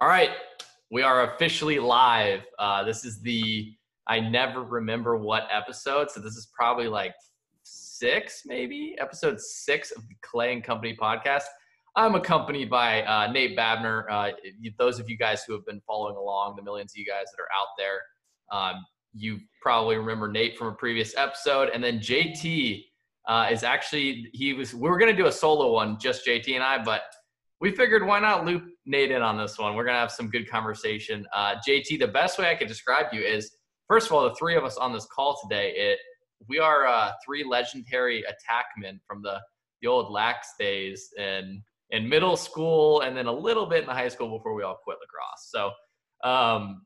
All right, we are officially live. Uh, this is the I never remember what episode, so this is probably like six, maybe episode six of the Clay and Company podcast. I'm accompanied by uh, Nate Babner. Uh, those of you guys who have been following along, the millions of you guys that are out there, um, you probably remember Nate from a previous episode, and then JT uh, is actually he was. We were gonna do a solo one, just JT and I, but we figured why not loop Nate in on this one. We're gonna have some good conversation. Uh, JT, the best way I could describe you is first of all, the three of us on this call today. It we are uh, three legendary attackmen from the the old lax days in in middle school and then a little bit in the high school before we all quit lacrosse. So um,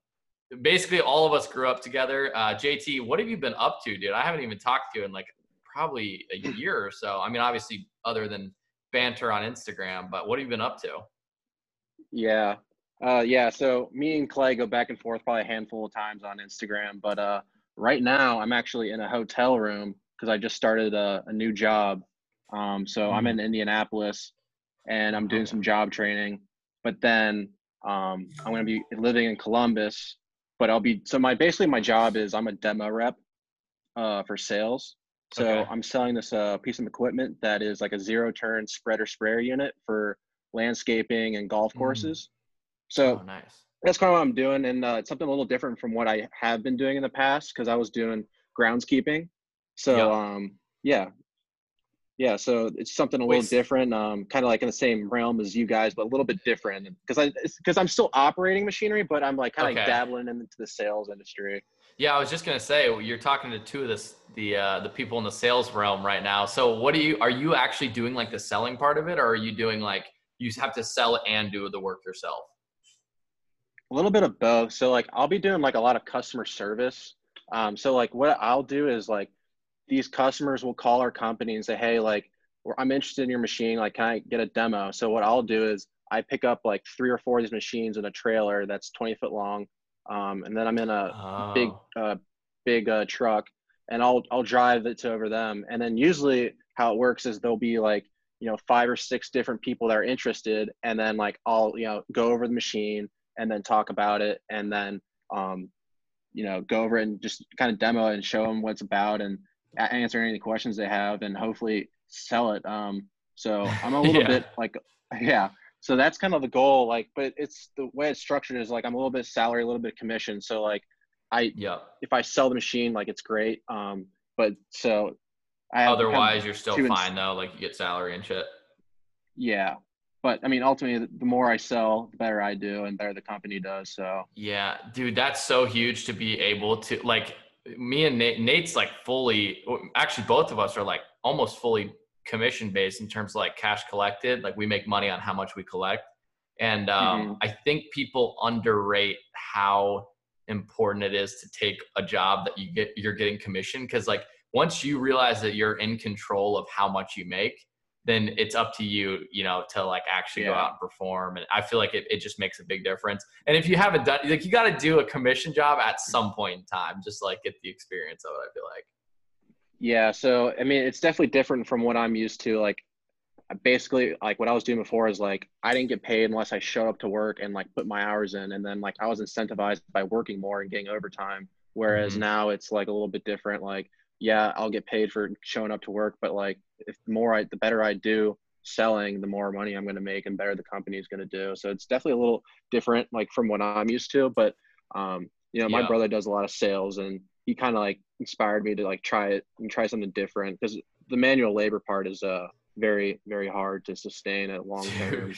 basically, all of us grew up together. Uh, JT, what have you been up to, dude? I haven't even talked to you in like probably a year or so. I mean, obviously, other than banter on Instagram, but what have you been up to? Yeah. Uh, yeah. So me and Clay go back and forth probably a handful of times on Instagram, but uh, right now I'm actually in a hotel room because I just started a, a new job. Um, so mm-hmm. I'm in Indianapolis and I'm doing some job training, but then um, I'm going to be living in Columbus, but I'll be, so my, basically my job is I'm a demo rep uh, for sales. So okay. I'm selling this uh, piece of equipment that is like a zero turn spreader sprayer unit for landscaping and golf mm. courses. Mm. So oh, nice. that's kind of what I'm doing, and uh, it's something a little different from what I have been doing in the past because I was doing groundskeeping. So yep. um, yeah, yeah. So it's something a little Wait. different, um, kind of like in the same realm as you guys, but a little bit different because I because I'm still operating machinery, but I'm like kind of okay. dabbling into the sales industry. Yeah, I was just gonna say you're talking to two of this the uh, the people in the sales realm right now. So what do you are you actually doing like the selling part of it, or are you doing like you have to sell and do the work yourself? A little bit of both. So like I'll be doing like a lot of customer service. Um, so like what I'll do is like these customers will call our company and say, hey, like I'm interested in your machine. Like, can I get a demo? So what I'll do is I pick up like three or four of these machines in a trailer that's 20 foot long um, and then I'm in a oh. big uh, big uh, truck, and I'll I'll drive it to over them. And then usually how it works is they'll be like you know five or six different people that are interested, and then like I'll you know go over the machine and then talk about it, and then um, you know go over and just kind of demo it and show them what it's about and answer any questions they have, and hopefully sell it. Um, so I'm a little yeah. bit like yeah so that's kind of the goal like but it's the way it's structured is like i'm a little bit salary a little bit commission so like i yeah if i sell the machine like it's great um but so otherwise you're still fine though like you get salary and shit yeah but i mean ultimately the more i sell the better i do and better the company does so yeah dude that's so huge to be able to like me and Nate, Nate's like fully actually both of us are like almost fully commission based in terms of like cash collected. Like we make money on how much we collect. And um, mm-hmm. I think people underrate how important it is to take a job that you get you're getting commission because like once you realize that you're in control of how much you make then it's up to you you know to like actually yeah. go out and perform and i feel like it, it just makes a big difference and if you haven't done like you got to do a commission job at some point in time just like get the experience of it i feel like yeah, so I mean, it's definitely different from what I'm used to. Like, basically, like what I was doing before is like I didn't get paid unless I showed up to work and like put my hours in, and then like I was incentivized by working more and getting overtime. Whereas mm-hmm. now it's like a little bit different. Like, yeah, I'll get paid for showing up to work, but like if the more I, the better I do selling, the more money I'm going to make and better the company is going to do. So it's definitely a little different, like from what I'm used to. But um, you know, my yeah. brother does a lot of sales and he kind of like inspired me to like try it and try something different because the manual labor part is uh very very hard to sustain at long term.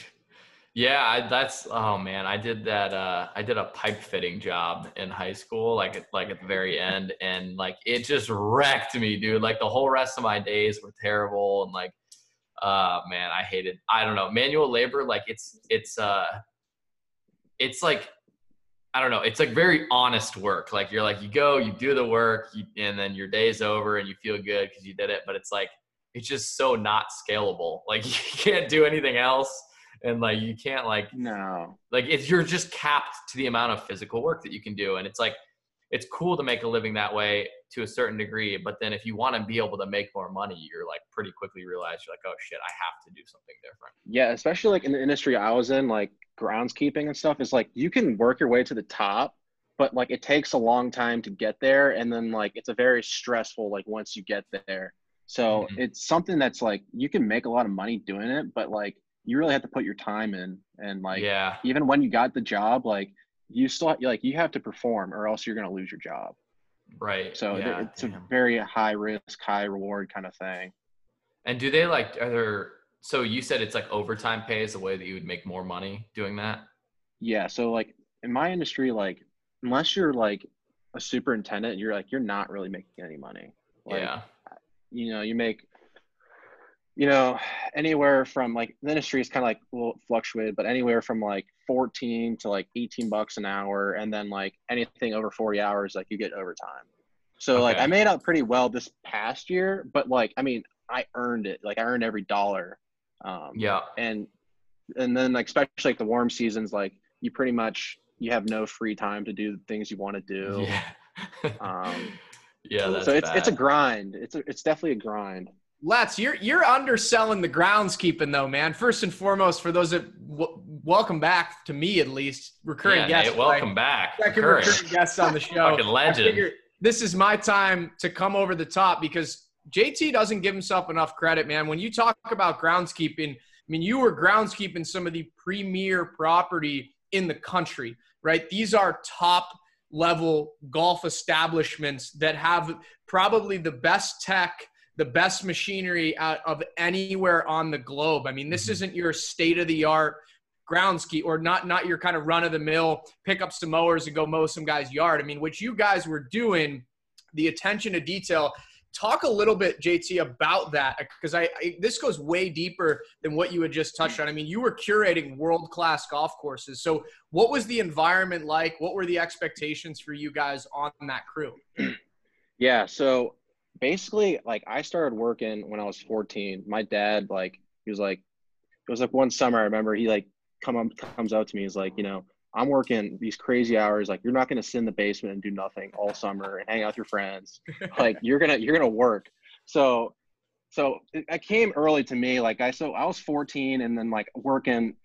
Yeah, I, that's oh man, I did that. Uh, I did a pipe fitting job in high school, like like at the very end, and like it just wrecked me, dude. Like the whole rest of my days were terrible, and like, uh, man, I hated. I don't know manual labor. Like it's it's uh, it's like I don't know. It's like very honest work. Like you're like you go, you do the work, you, and then your day's over, and you feel good because you did it. But it's like it's just so not scalable. Like you can't do anything else, and like you can't like no. Like if you're just capped to the amount of physical work that you can do, and it's like it's cool to make a living that way to a certain degree. But then if you want to be able to make more money, you're like pretty quickly realize you're like, oh shit, I have to do something different. Yeah, especially like in the industry I was in, like groundskeeping and stuff, is like you can work your way to the top, but like it takes a long time to get there. And then like it's a very stressful, like once you get there. So mm-hmm. it's something that's like you can make a lot of money doing it, but like you really have to put your time in. And like, yeah, even when you got the job, like you still like you have to perform or else you're going to lose your job. Right. So yeah, it's damn. a very high risk, high reward kind of thing. And do they like are there so you said it's like overtime pay is the way that you would make more money doing that? Yeah. So like in my industry, like unless you're like a superintendent, you're like you're not really making any money. Like, yeah. You know, you make you know, anywhere from like the industry is kind of like a little fluctuated, but anywhere from like 14 to like 18 bucks an hour. And then like anything over 40 hours, like you get overtime. So okay. like I made out pretty well this past year, but like, I mean, I earned it. Like I earned every dollar. Um, yeah. And, and then like, especially like the warm seasons, like you pretty much, you have no free time to do the things you want to do. Yeah. um, yeah. so it's, bad. it's a grind. It's a, it's definitely a grind. Let's you're you're underselling the groundskeeping though, man. First and foremost, for those that w- welcome back to me at least, recurring yeah, guests. Nate, welcome right? back. Second recurring. recurring guests on the show. Fucking legend. This is my time to come over the top because JT doesn't give himself enough credit, man. When you talk about groundskeeping, I mean, you were groundskeeping some of the premier property in the country, right? These are top level golf establishments that have probably the best tech the best machinery out of anywhere on the globe. I mean, this mm-hmm. isn't your state of the art ground ski or not not your kind of run of the mill pick up some mowers and go mow some guy's yard. I mean, what you guys were doing, the attention to detail. Talk a little bit, JT, about that because I, I, this goes way deeper than what you had just touched on. I mean, you were curating world class golf courses. So, what was the environment like? What were the expectations for you guys on that crew? Yeah, so basically like I started working when I was 14. My dad like he was like it was like one summer I remember he like come up, comes out to me he's like you know I'm working these crazy hours like you're not gonna sit in the basement and do nothing all summer and hang out with your friends. Like you're gonna you're gonna work. So so it, came early to me like I so I was 14 and then like working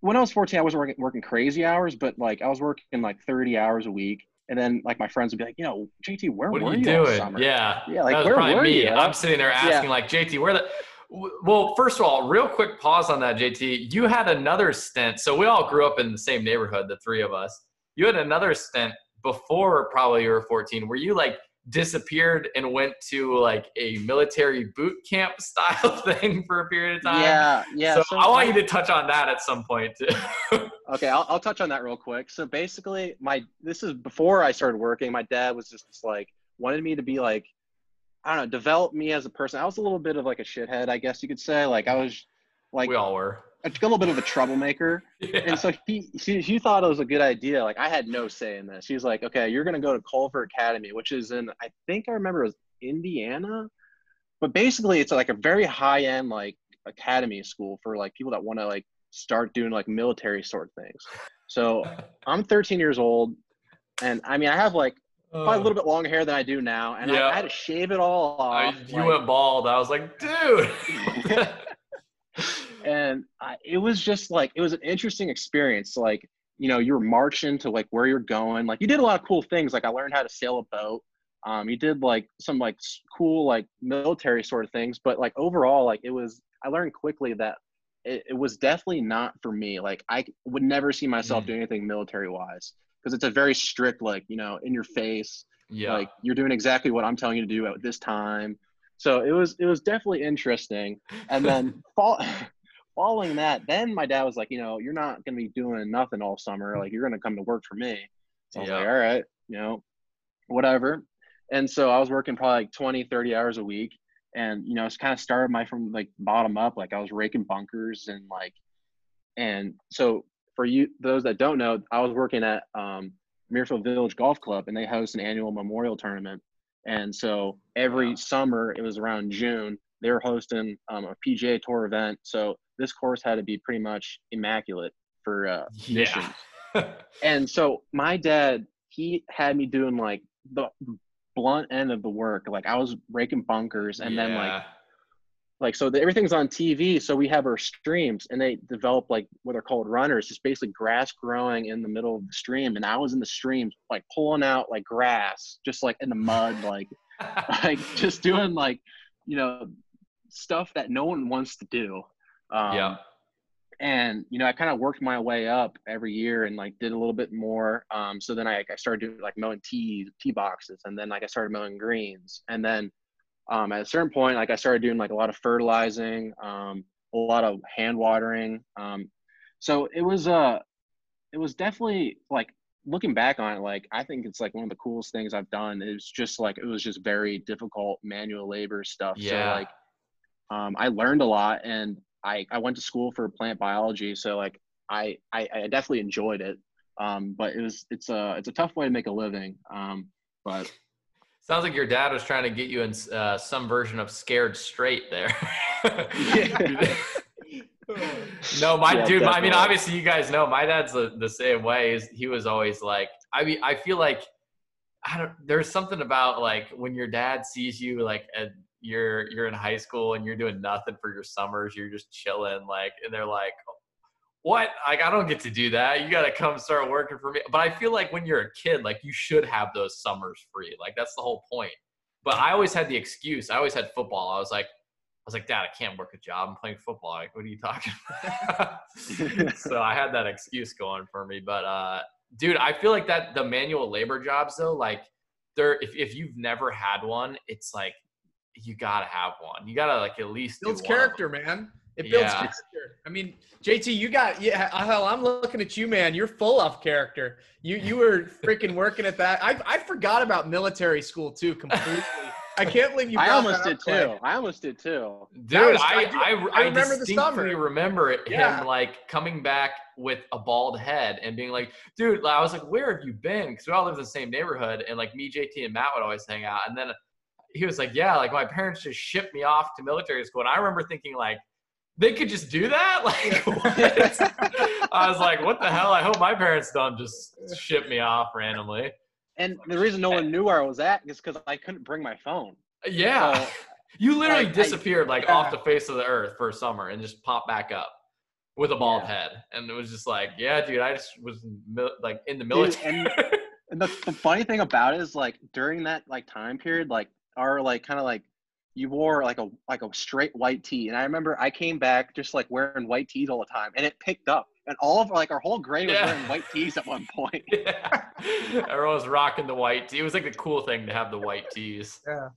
when I was 14 I was working working crazy hours but like I was working like 30 hours a week and then like my friends would be like, you know, JT, where what were you, you doing? Yeah, yeah, like where were me. you? I'm sitting there asking yeah. like, JT, where the well, first of all, real quick pause on that, JT. You had another stint. So we all grew up in the same neighborhood, the three of us. You had another stint before probably you were 14. Were you like disappeared and went to like a military boot camp style thing for a period of time. Yeah, yeah. So, so I want you to touch on that at some point too. okay, I'll, I'll touch on that real quick. So basically, my this is before I started working. My dad was just like wanted me to be like, I don't know, develop me as a person. I was a little bit of like a shithead, I guess you could say. Like I was like we all were a little bit of a troublemaker. yeah. And so he, she, she thought it was a good idea. Like I had no say in this. She was like, okay, you're going to go to Culver Academy, which is in, I think I remember it was Indiana, but basically it's like a very high end, like academy school for like people that want to like start doing like military sort of things. So I'm 13 years old and I mean, I have like probably a little bit longer hair than I do now. And yeah. I, I, had to shave it all off. I, you like, went bald. I was like, dude. and I, it was just like it was an interesting experience like you know you're marching to like where you're going like you did a lot of cool things like i learned how to sail a boat um you did like some like cool like military sort of things but like overall like it was i learned quickly that it, it was definitely not for me like i would never see myself mm. doing anything military wise because it's a very strict like you know in your face yeah like you're doing exactly what i'm telling you to do at this time so it was it was definitely interesting and then fall following that, then my dad was like, you know, you're not going to be doing nothing all summer. Like, you're going to come to work for me. So I was yeah. like, all right, you know, whatever. And so I was working probably like 20, 30 hours a week. And, you know, it's kind of started my from like bottom up. Like, I was raking bunkers and like, and so for you, those that don't know, I was working at um, Muirfield Village Golf Club and they host an annual memorial tournament. And so every wow. summer, it was around June, they were hosting um, a PGA Tour event. So this course had to be pretty much immaculate for uh, yeah. and so my dad, he had me doing like the blunt end of the work. Like I was raking bunkers, and then like like so the, everything's on TV. So we have our streams, and they develop like what are called runners, just basically grass growing in the middle of the stream. And I was in the streams, like pulling out like grass, just like in the mud, like like just doing like you know stuff that no one wants to do. Um, yeah. and you know i kind of worked my way up every year and like did a little bit more. Um, so then I, I started doing like mowing tee tee boxes and then like i started mowing greens. And then um, at a certain point like i started doing like a lot of fertilizing um, a lot of hand watering. Um, so it was uh it was definitely like looking back on it like i think it's like one of the coolest things i've done. It was just like it was just very difficult manual labor stuff. Yeah. so like um, I learned a lot and I, I went to school for plant biology. So like I, I, I definitely enjoyed it. Um, but it was, it's a, it's a tough way to make a living. Um, but Sounds like your dad was trying to get you in uh, some version of scared straight there. no, my Yeah, dude. My, I mean, obviously, you guys know my dad's the, the same way. He was always like, I mean, I feel like I don't. There's something about like when your dad sees you like at you're you're in high school and you're doing nothing for your summers. You're just chilling, like, and they're like, what? Like, I don't get to do that. You got to come start working for me. But I feel like when you're a kid, like, you should have those summers free. Like, that's the whole point. But I always had the excuse. I always had football. I was like, I was like, Dad, I can't work a job. I'm playing football. Like, what are you talking about? so I had that excuse going for me. But uh, dude, I feel like that the manual labor jobs though, like, they're if if you've never had one, it's like you gotta have one. You gotta like at least builds one character, man. It builds Yeah. character. I mean, JT, you got yeah. Uh, hell, I'm looking at you, man. You're full of character. You you were freaking working at that. I I forgot about military school too completely. I can't believe you. I almost that did up, Clay. too. I almost did too. Dude, was- I, I I, I I, remember the distinctly summer. remember it, Yeah. him like coming back with a bald head and being like, dude, I was like, where have you been? Because we all live in the same neighborhood. And like me, JT, and Matt would always hang out. And then he was like, yeah, like my parents just shipped me off to military school. And I remember thinking, like, they could just do that? Like, what? I was like, what the hell? I hope my parents don't just ship me off randomly. And the reason no one knew where I was at is because I couldn't bring my phone. Yeah. So, You literally Like, I- disappeared like yeah. off the face of the earth for a summer and just popped back up with a bald Yeah. head. And it was just like, yeah, dude, I just was mil- like in the Dude, military. and- and the, the funny thing about it is like during that like time period, like our like kind of like you wore like a like a straight white tee. And I remember I came back just like wearing white tees all the time and it picked up. And all of like our whole grade was Yeah. wearing white tees at one point. yeah. Everyone was rocking the white tee. It was like the cool thing to have the white tees. Yeah.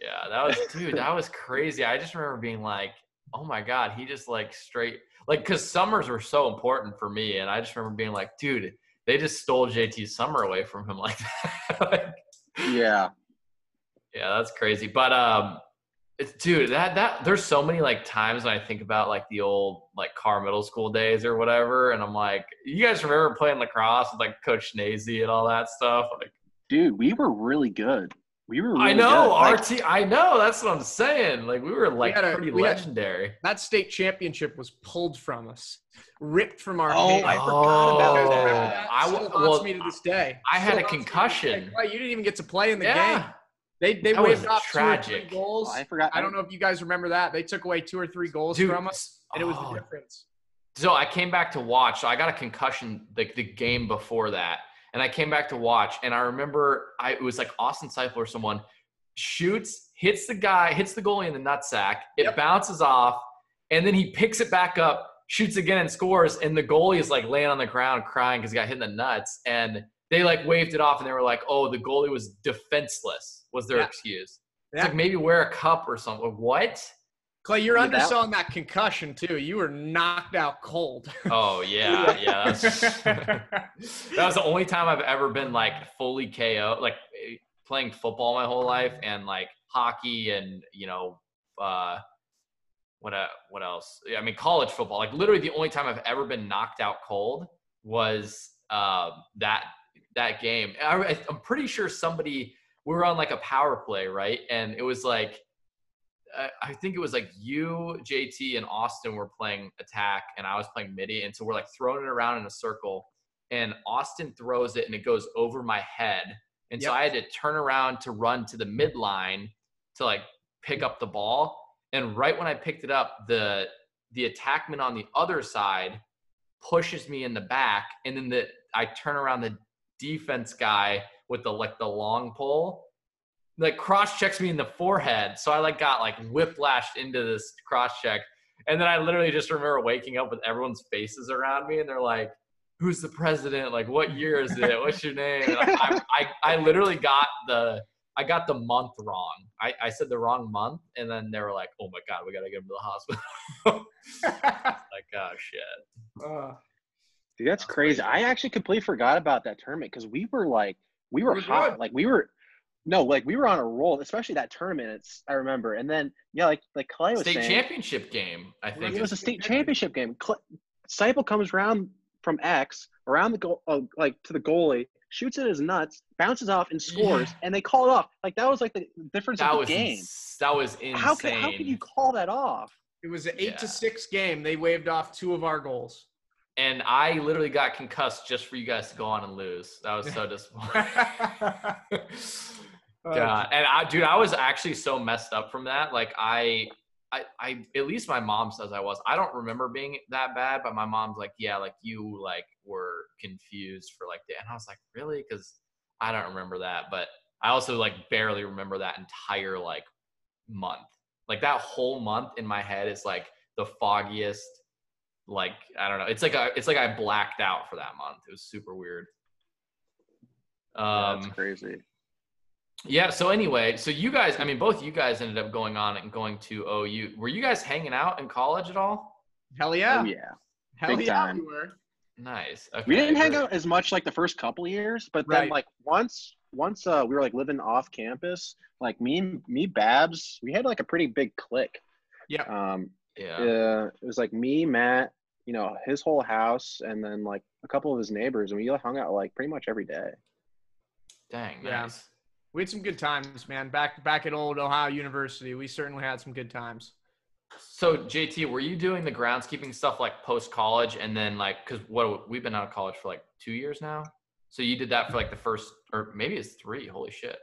Yeah, that was dude, that was crazy. I just remember being like, oh my God, he just like straight like cause summers were so important for me. And I just remember being like, dude, they just stole JT's summer away from him like that. Like, Yeah. Yeah, that's crazy. But um it's dude, that that there's so many like times when I think about like the old like car middle school days or whatever, and I'm like, you guys remember playing lacrosse with like Coach Nazy and all that stuff? Like Dude, we were really good. We were really I know, good. Like, RT I know, that's what I'm saying. Like we were like had a- pretty we had- legendary. That state championship was pulled from us, ripped from our Oh, hands. I forgot about You guys that. remember that? I Still w- haunts well, me to this day. I had Still a haunts me to this concussion. day. Clay, you didn't even get to play in the yeah. game. They they That waved off two or tragic. three goals. I forgot. I don't know if you guys remember that. They took away two or three goals Dude, from us, and it was oh, the difference. So I came back to watch. So I got a concussion like the game before that, and I came back to watch. And I remember I it was like Austin Seifel or someone shoots, hits the guy, hits the goalie in the nutsack. It Yep. bounces off, and then he picks it back up, shoots again, and scores. And the goalie is like laying on the ground crying because he got hit in the nuts. And they like waved it off, and they were like, "Oh, the goalie was defenseless." Was their Yeah. excuse? Yeah. It's like maybe wear a cup or something. What? Clay, you're Yeah, underselling that concussion too. You were knocked out cold. Oh yeah, yeah. That's, that was the only time I've ever been like fully KO, like playing football my whole life and like hockey and you know, uh, what uh, what else? Yeah, I mean college football. Like literally the only time I've ever been knocked out cold was uh, that that game. I, I'm pretty sure somebody we were on like a power play, right? And it was like I- think it was like you, JT, and Austin were playing attack, and I was playing midi, and so we're like throwing it around in a circle, and Austin throws it, and it goes over my head, And Yep. so I had to turn around to run to the midline to like pick up the ball. And right when I picked it up, the the attackman on the other side pushes me in the back, and then the I turn around the defense guy with the like the long pole, like cross checks me in the forehead. So I like got like whiplashed into this cross check. And then I literally just remember waking up with everyone's faces around me, and they're like, "Who's the president? Like, what year is it? What's your name?" And I, I, I literally got the I got the month wrong. I, I said the wrong month, and then they were like, "Oh my god, we gotta get him to the hospital." like, oh shit. Uh, Dude, that's That's crazy. crazy. I actually completely forgot about that tournament because we were like, we were were hot. good. Like we were, no, like we were on a roll, especially that tournament. It's I remember. And then yeah, like like Clay was State saying, championship game, I think. it was a state championship game. Cl- Seipel comes around from X around the goal, uh, like to the goalie, shoots in his nuts, bounces off and scores, Yeah. and they call it off. Like that was like the difference that of the was game. ins- that was insane. How could how could you call that off? it was an eight Yeah. to six game. They waved off two of our goals. And I literally got concussed just for you guys to go on and lose. That was so disappointing. God, and I, dude, I was actually so messed up from that. Like, I, I, I, at least my mom says I was. I don't remember being that bad, but my mom's like, yeah, like you, like were confused for like, the, and I was like, really? Because I don't remember that, but I also like barely remember that entire like month. Like that whole month in my head is like the foggiest. Like I don't know. It's like a, it's like I blacked out for that month. It was super weird. Um, That's crazy. yeah. So anyway, so you guys, I mean, both you guys ended up going on and going to OU. Were you guys hanging out in college at all? Hell yeah. Oh yeah. Hell big yeah. time. we were. Nice. Okay. we didn't hang out as much like the first couple years, but then like once once uh, we were like living off campus, like me me Babs, we had like a pretty big clique. Yeah. Um, Yeah. uh, it was like me, Matt, you know, his whole house, and then like a couple of his neighbors, and we hung out like pretty much every day. Dang. Yeah. Nice. We had some good times, man. Back back at old Ohio University, we certainly had some good times. So JT, were you doing the groundskeeping stuff like post college, and then like, cause what we've been out of college for like two years now. So you did that for like the first, or maybe it's three. Holy shit.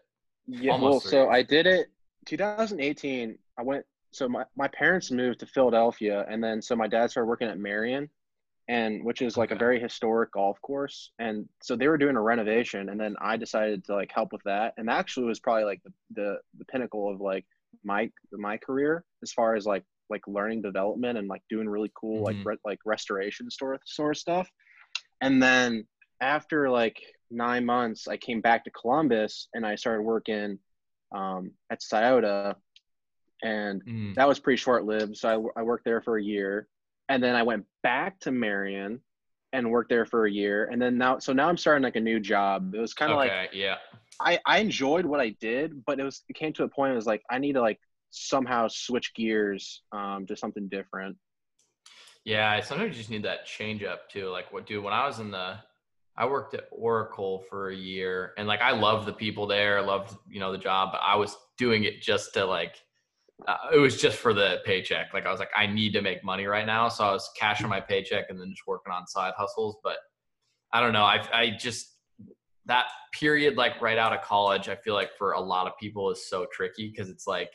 Yeah. Almost well, three so. I did it 2018. I went. So my my parents moved to Philadelphia, and then so my dad started working at Merion, and which is like a very historic golf course. And so they were doing a renovation, and then I decided to like help with that. And that actually, was probably like the the, the pinnacle of like my my career as far as like like learning development and like doing really cool Mhm. like re- like restoration store of stuff. And then after like nine months, I came back to Columbus and I started working um, at Scioto, and Mm. that was pretty short lived. So I, I worked there for a year, and then I went back to Merion and worked there for a year, and then now so now I'm starting like a new job. It was kind of like yeah. I, I enjoyed what I did, but it was it came to a point it was like I need to like somehow switch gears um, to something different. Yeah, I sometimes you just need that change up too. Like what dude, when I was in the I worked at Oracle for a year and like I loved the people there, I loved, you know, the job, but I was doing it just to like uh, it was just for the paycheck. Like I was like I need to make money right now, so I was cashing my paycheck and then just working on side hustles, but I don't know. I I just that period like right out of college, I feel like for a lot of people is so tricky because it's like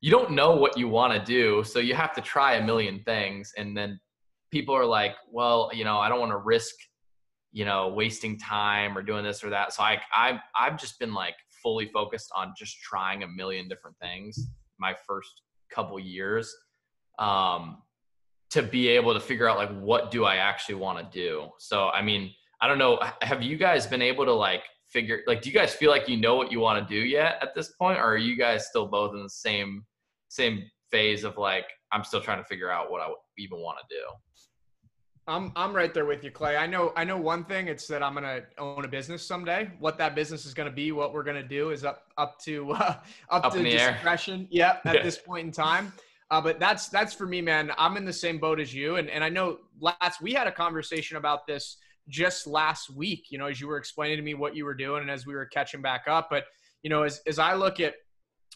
you don't know what you want to do, so you have to try a million things, and then people are like, well, you know, I don't want to risk, you know, wasting time or doing this or that. So I I I've just been like fully focused on just trying a million different things my first couple years um to be able to figure out like what do I actually want to do. So I mean, I don't know, have you guys been able to like figure like do you guys feel like you know what you want to do yet at this point or are you guys still both in the same same phase of like I'm still trying to figure out what I even want to do? I'm I'm right there with you, Clay. I know I know one thing. It's that I'm gonna own a business someday. What that business is gonna be, what we're gonna do, is up up to uh, up, Up to in the air. discretion. Yep, at Yeah. this point in time. Uh, but that's that's for me, man. I'm in the same boat as you, and and I know last we had a conversation about this just last week. You know, as you were explaining to me what you were doing, and as we were catching back up. But you know, as as I look at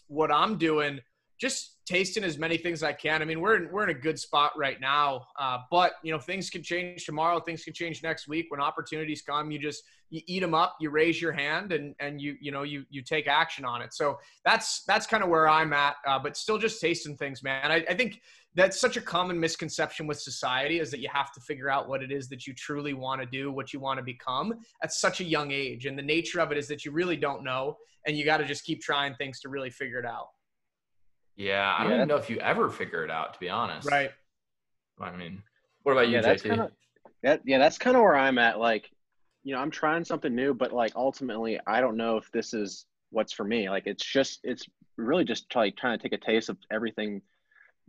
what I'm doing, just tasting as many things as I can. I mean, we're in, we're in a good spot right now, uh, but you know things can change tomorrow. Things can change next week. When opportunities come, you just you eat them up. You raise your hand and and you you know you you take action on it. So that's that's kind of where I'm at. Uh, but still, just tasting things, man. I, I think that's such a common misconception with society is that you have to figure out what it is that you truly want to do, what you want to become at such a young age. And the nature of it is that you really don't know, and you got to just keep trying things to really figure it out. Yeah, I don't even know if you ever figure it out, to be honest. Right. I mean, what about you, yeah, that's JT? kind of that. Yeah, that's kind of where I'm at. Like, you know, I'm trying something new, but like ultimately, I don't know if this is what's for me. Like, it's just, it's really just like trying to take a taste of everything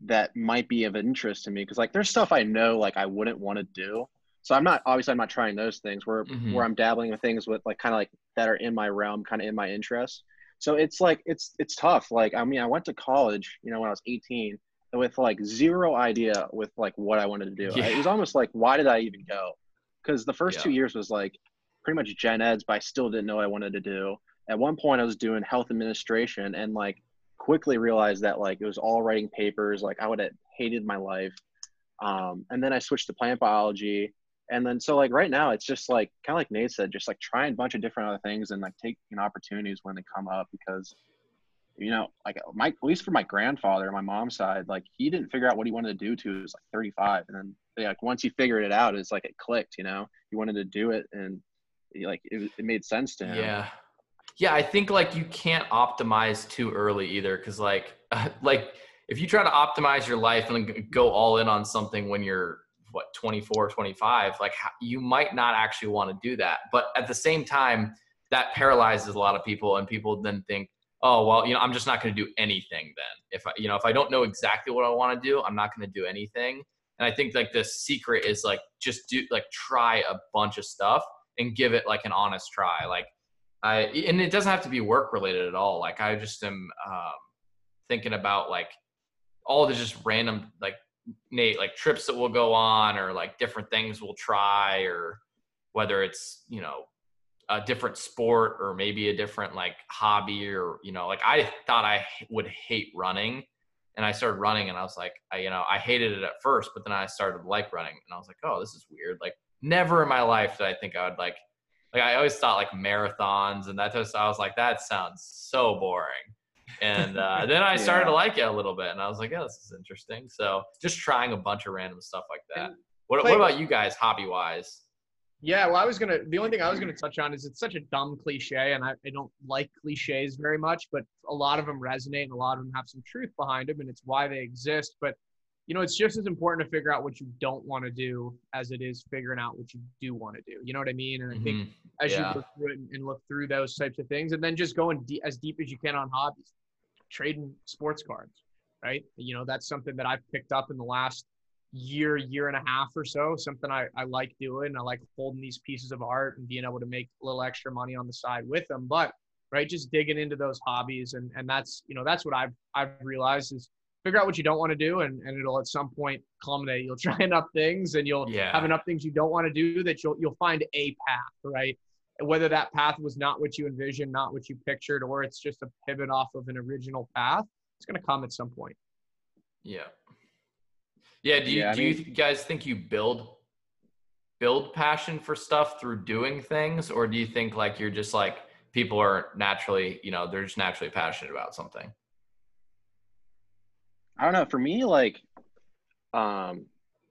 that might be of interest to me. Because like, there's stuff I know like I wouldn't want to do. So I'm not obviously I'm not trying those things where Mhm. where I'm dabbling with things with like kind of like that are in my realm, kind of in my interest. So it's like it's it's tough. Like I mean, I went to college, you know, when I was 18, with like zero idea with like what I wanted to do. Yeah. It was almost like, why did I even go? Because the first Yeah. two years was like pretty much gen eds, but I still didn't know what I wanted to do. At one point, I was doing health administration and like quickly realized that like it was all writing papers. Like I would have hated my life. Um, and then I switched to plant biology. And then so like right now it's just like kind of like Nate said, just like trying a bunch of different other things and like taking opportunities when they come up because you know, like my at least for my grandfather my mom's side, like he didn't figure out what he wanted to do he was like 35, and then like once he figured it out, it's like it clicked. You know, he wanted to do it, and he, like it, it made sense to him. Yeah. Yeah, I think like you can't optimize too early either cuz like like if you try to optimize your life and go all in on something when you're what 24, 25, like you might not actually want to do that. But at the same time, that paralyzes a lot of people and people then think, "Oh, well, you know, I'm just not going to do anything then. If I, you know, if I don't know exactly what I want to do, I'm not going to do anything." And I think like the secret is like just do like try a bunch of stuff and give it like an honest try. Like I and it doesn't have to be work related at all. Like I just am um, thinking about like all the just random like Nate like trips that we'll go on or like different things we'll try or whether it's you know a different sport or maybe a different like hobby or you know like I thought I would hate running and I started running and I was like I you know I hated it at first but then I started like running and I was like oh this is weird like never in my life did I think I would like like I always thought like marathons and that just I was like that sounds so boring. And uh, then I started to like it a little bit, and I was like, "Yeah, this is interesting." So just trying a bunch of random stuff like that. What, what about you guys, hobby wise? Yeah, well, I was gonna. The only thing I was gonna touch on is it's such a dumb cliche, and I, I don't like cliches very much, but a lot of them resonate, and a lot of them have some truth behind them, and it's why they exist. But you know, it's just as important to figure out what you don't want to do as it is figuring out what you do want to do. You know what I mean? And I think Mhm. as Yeah. you go through it and, and look through those types of things, and then just going de- as deep as you can on hobbies, trading sports cards, right? You know, that's something that I've picked up in the last year, year and a half or so. Something I, I like doing. I like holding these pieces of art and being able to make a little extra money on the side with them. But right, just digging into those hobbies, and and that's you know that's what I've I've realized is figure out what you don't want to do, and and it'll at some point culminate. You'll try enough things, and you'll Yeah. have enough things you don't want to do that you'll you'll find a path, right? Whether that path was not what you envisioned, not what you pictured, or it's just a pivot off of an original path, it's going to come at some point. Yeah. Yeah. Do you Yeah, I do you guys think you build build passion for stuff through doing things, or do you think like you're just like people are naturally, you know, they're just naturally passionate about something? I don't know. For me, like, um,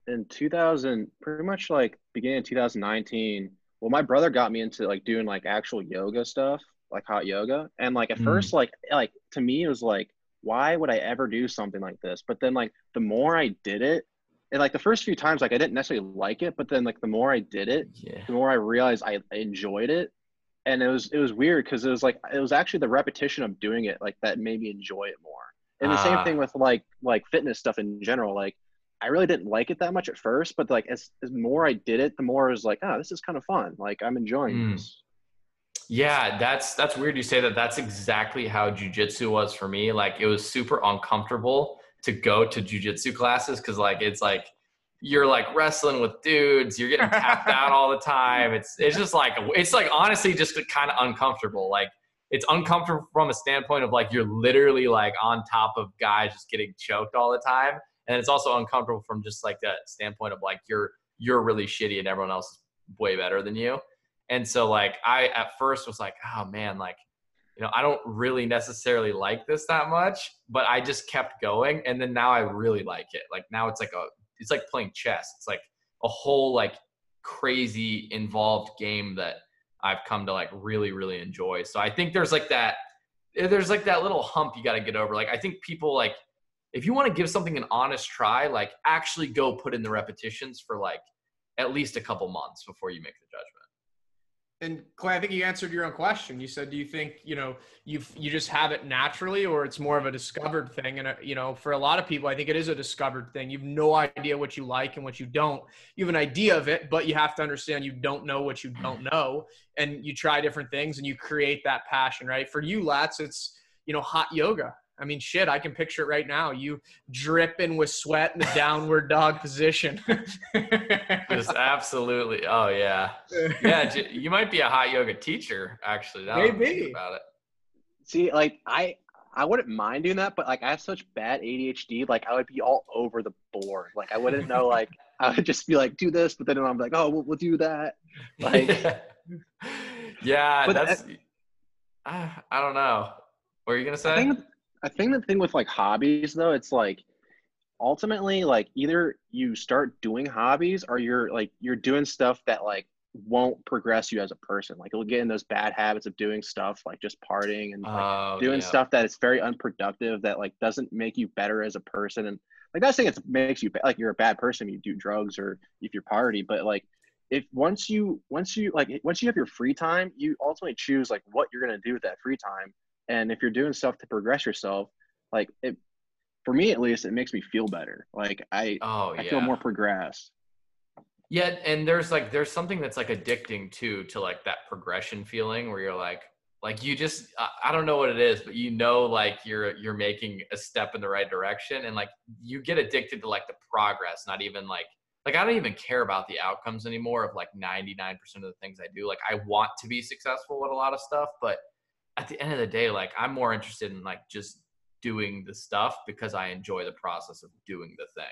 in 2000, pretty much like beginning of 2019. Well, my brother got me into like doing like actual yoga stuff, like hot yoga, and like at Mm. first, like, like to me, it was like, why would I ever do something like this? But then, like, the more I did it, and like the first few times, like I didn't necessarily like it, but then like the more I did it, Yeah. the more I realized I enjoyed it. And it was it was weird because it was like it was actually the repetition of doing it like that made me enjoy it more. And the Ah. same thing with like like fitness stuff in general. Like I really didn't like it that much at first, but like as as more I did it, the more I was like, oh, this is kind of fun. Like I'm enjoying Mm. this. Yeah, that's that's weird you say that. That's exactly how jujitsu was for me. Like it was super uncomfortable to go to jujitsu classes because like it's like you're like wrestling with dudes, you're getting tapped out all the time. It's it's just like it's like honestly just kind of uncomfortable. Like it's uncomfortable from a standpoint of like you're literally like on top of guys just getting choked all the time, and it's also uncomfortable from just like that standpoint of like you're you're really shitty and everyone else is way better than you. And so like I at first was like, oh man, like you know, I don't really necessarily like this that much, but I just kept going and then now I really like it. Like now it's like a it's like playing chess. It's like a whole like crazy involved game that I've come to like really really enjoy. So I think there's like that there's like that little hump you got to get over. Like I think people like if you want to give something an honest try, like actually go put in the repetitions for like at least a couple months before you make the judgment. And Clay, I think you answered your own question. You said, "Do you think you know you you just have it naturally, or it's more of a discovered thing?" And uh, you know, for a lot of people, I think it is a discovered thing. You've no idea what you like and what you don't. You have an idea of it, but you have to understand you don't know what you don't know, and you try different things and you create that passion. Right? For you, Lats, it's you know hot yoga. I mean, shit, I can picture it right now. You dripping with sweat in the downward dog position. Just absolutely. Oh yeah, yeah. You might be a hot yoga teacher, actually. Maybe about it. See, like I, I wouldn't mind doing that, but like I have such bad ADHD, like I would be all over the board. Like I wouldn't know. Like I would just be like, do this, but then I'm like, oh, we'll, we'll do that. Like, yeah, that's. I, ah, I don't know. What are you gonna say? I think the thing with like hobbies though, it's like ultimately like either you start doing hobbies or you're like you're doing stuff that like won't progress you as a person. Like you'll get in those bad habits of doing stuff like just partying and like oh, doing yeah. stuff that is very unproductive that like doesn't make you better as a person. And like not saying it makes you like you're a bad person you do drugs or if you're party, but like if once you once you like once you have your free time, you ultimately choose like what you're gonna do with that free time and if you're doing stuff to progress yourself like it for me at least it makes me feel better. Like i oh, i feel more progressed. Yeah and there's like there's something that's like addicting too to like that progression feeling where you're like like you just I don't know what it is but you know like you're you're making a step in the right direction and like you get addicted to like the progress not even like like I don't even care about the outcomes anymore of like 99% of the things I do. Like I want to be successful with a lot of stuff but at the end of the day, like I'm more interested in like just doing the stuff because I enjoy the process of doing the thing.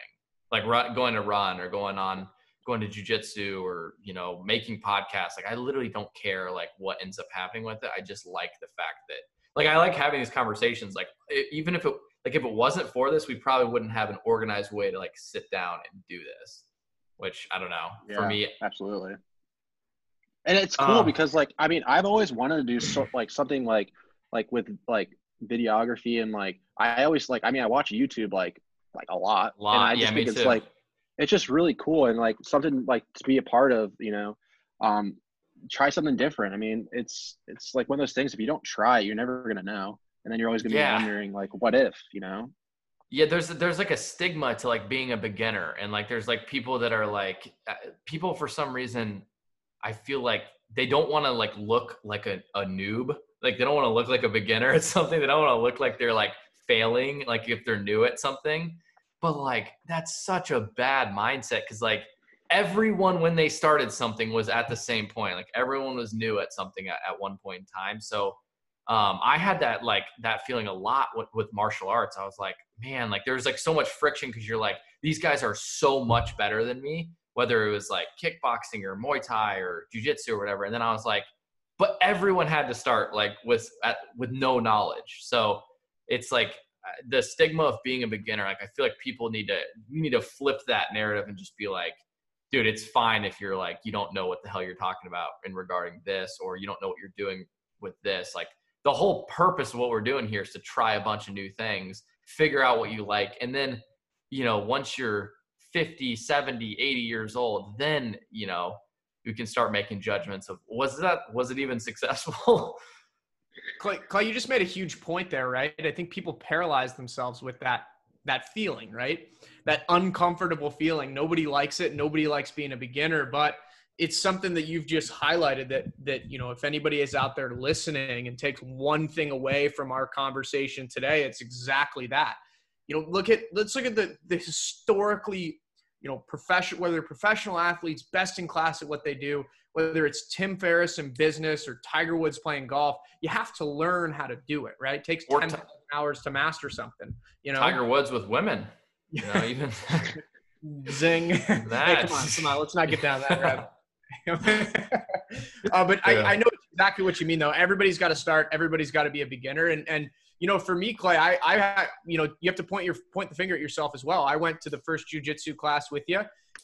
Like run, going to run or going on going to jujitsu or you know making podcasts. Like I literally don't care like what ends up happening with it. I just like the fact that like I like having these conversations. Like even if it like if it wasn't for this, we probably wouldn't have an organized way to like sit down and do this. Which I don't know. Yeah, for me, absolutely and it's cool uh, because like i mean i've always wanted to do so, like something like like with like videography and like i always like i mean i watch youtube like like a lot, a lot. and i just yeah, think it's too. like it's just really cool and like something like to be a part of you know? Um try something different. I mean it's it's like one of those things if you don't try you're never gonna know. And then you're always gonna yeah. be wondering like what if you know? Yeah there's there's like a stigma to like being a beginner. And like there's like people that are like uh, people for some reason I feel like they don't want to like look like a, a noob. Like they don't want to look like a beginner at something. They don't want to look like they're like failing, like if they're new at something. But like that's such a bad mindset because like everyone when they started something was at the same point. Like everyone was new at something at, at one point in time. So um, I had that like that feeling a lot with, with martial arts. I was like, man, like there's like so much friction because you're like these guys are so much better than me whether it was like kickboxing or Muay Thai or jujitsu or whatever. And then I was like, but everyone had to start like with at, with no knowledge. So it's like uh, the stigma of being a beginner. Like I feel like people need to you need to flip that narrative and just be like, dude, it's fine if you're like you don't know what the hell you're talking about in regarding this or you don't know what you're doing with this. Like the whole purpose of what we're doing here is to try a bunch of new things, figure out what you like, and then you know once you're 50 70 80 years old then you know you can start making judgments of was that was it even successful? Clay, clay you just made a huge point there right? I think people paralyze themselves with that that feeling right? That uncomfortable feeling. Nobody likes it. Nobody likes being a beginner but it's something that you've just highlighted that that you know if anybody is out there listening and takes one thing away from our conversation today it's exactly that you know look at let's look at the the historically you know, professional, whether professional athletes, best in class at what they do, whether it's Tim Ferriss in business or Tiger Woods playing golf, you have to learn how to do it, right? It takes Or 10 Ti- hours to master something, you know? Tiger Woods with women. You know, even Zing. hey, That- come on, come on. Let's not get down that rabbit. uh, but Yeah. I, I know exactly what you mean, though. Everybody's got to start. Everybody's got to be a beginner. And and you know, for me, Clay, I I had you know you have to point your point the finger at yourself as well. I went to the first jujitsu class with you.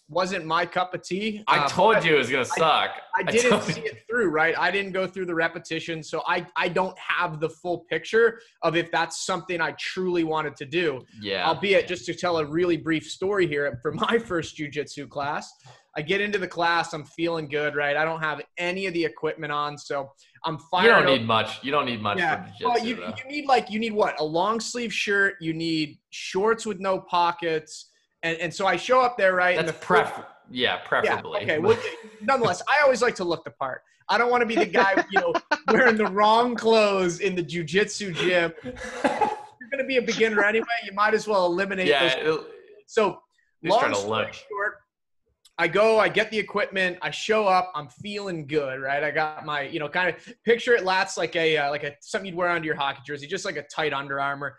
Wasn't my cup of tea. I uh, told you it was gonna suck. I didn't told see you. it through, right? I didn't go through the repetition, so I I don't have the full picture of if that's something I truly wanted to do Yeah. albeit just to tell a really brief story here for my first jujitsu class. I get into the class, I'm feeling good, right? I don't have any of the equipment on, so I'm you don't up. need much. You don't need much yeah. Well, you, though. you need like you need what? A long sleeve shirt. You need shorts with no pockets, and and so I show up there, right? That's the first- pref. Yeah, preferably. yeah, okay. Well, nonetheless, I always like to look the part. I don't want to be the guy, you know, wearing the wrong clothes in the jujitsu gym. You're going to be a beginner anyway. You might as well eliminate those yeah. it'll- so long to story look. short, I go, I get the equipment, I show up, I'm feeling good, right? I got my, you know, kind of picture it lats like a uh, like a something you'd wear under your hockey jersey, just like a tight Under Armour.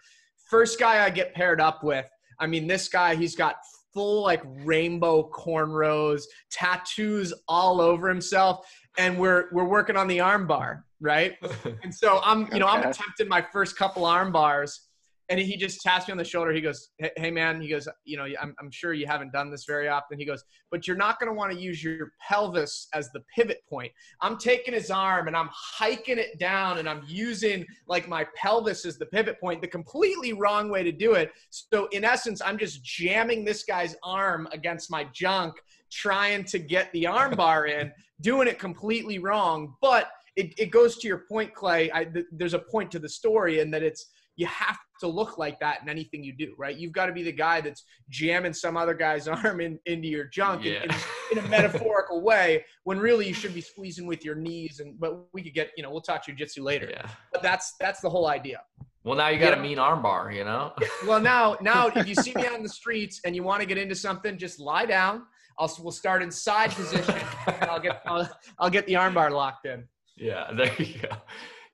First guy I get paired up with, I mean, this guy, he's got full like rainbow cornrows, tattoos all over himself, and we're we're working on the arm bar, right? And so I'm, you know, I'm attempting my first couple arm bars, and he just taps me on the shoulder. He goes, "Hey, hey, man," he goes, "You know, I'm, I'm sure you haven't done this very often." He goes, "But you're not going to want to use your pelvis as the pivot point." I'm taking his arm and I'm hiking it down, and I'm using like my pelvis as the pivot point. The completely wrong way to do it. So in essence, I'm just jamming this guy's arm against my junk, trying to get the arm bar in, doing it completely wrong, but it, it goes to your point, Clay. I, th- there's a point to the story, and that it's you have to look like that in anything you do, right? You've got to be the guy that's jamming some other guy's arm in, into your junk in- Yeah. in, in a metaphorical way, when really you should be squeezing with your knees. And but we could get, you know, we'll talk jujitsu later. yeah. But that's that's the whole idea. Well, now you got Yeah. a mean armbar, you know. Well, now now if you see me on the streets and you want to get into something, just lie down. I'll we'll start in side position, and I'll get I'll, I'll get the armbar locked in. Yeah, there you go.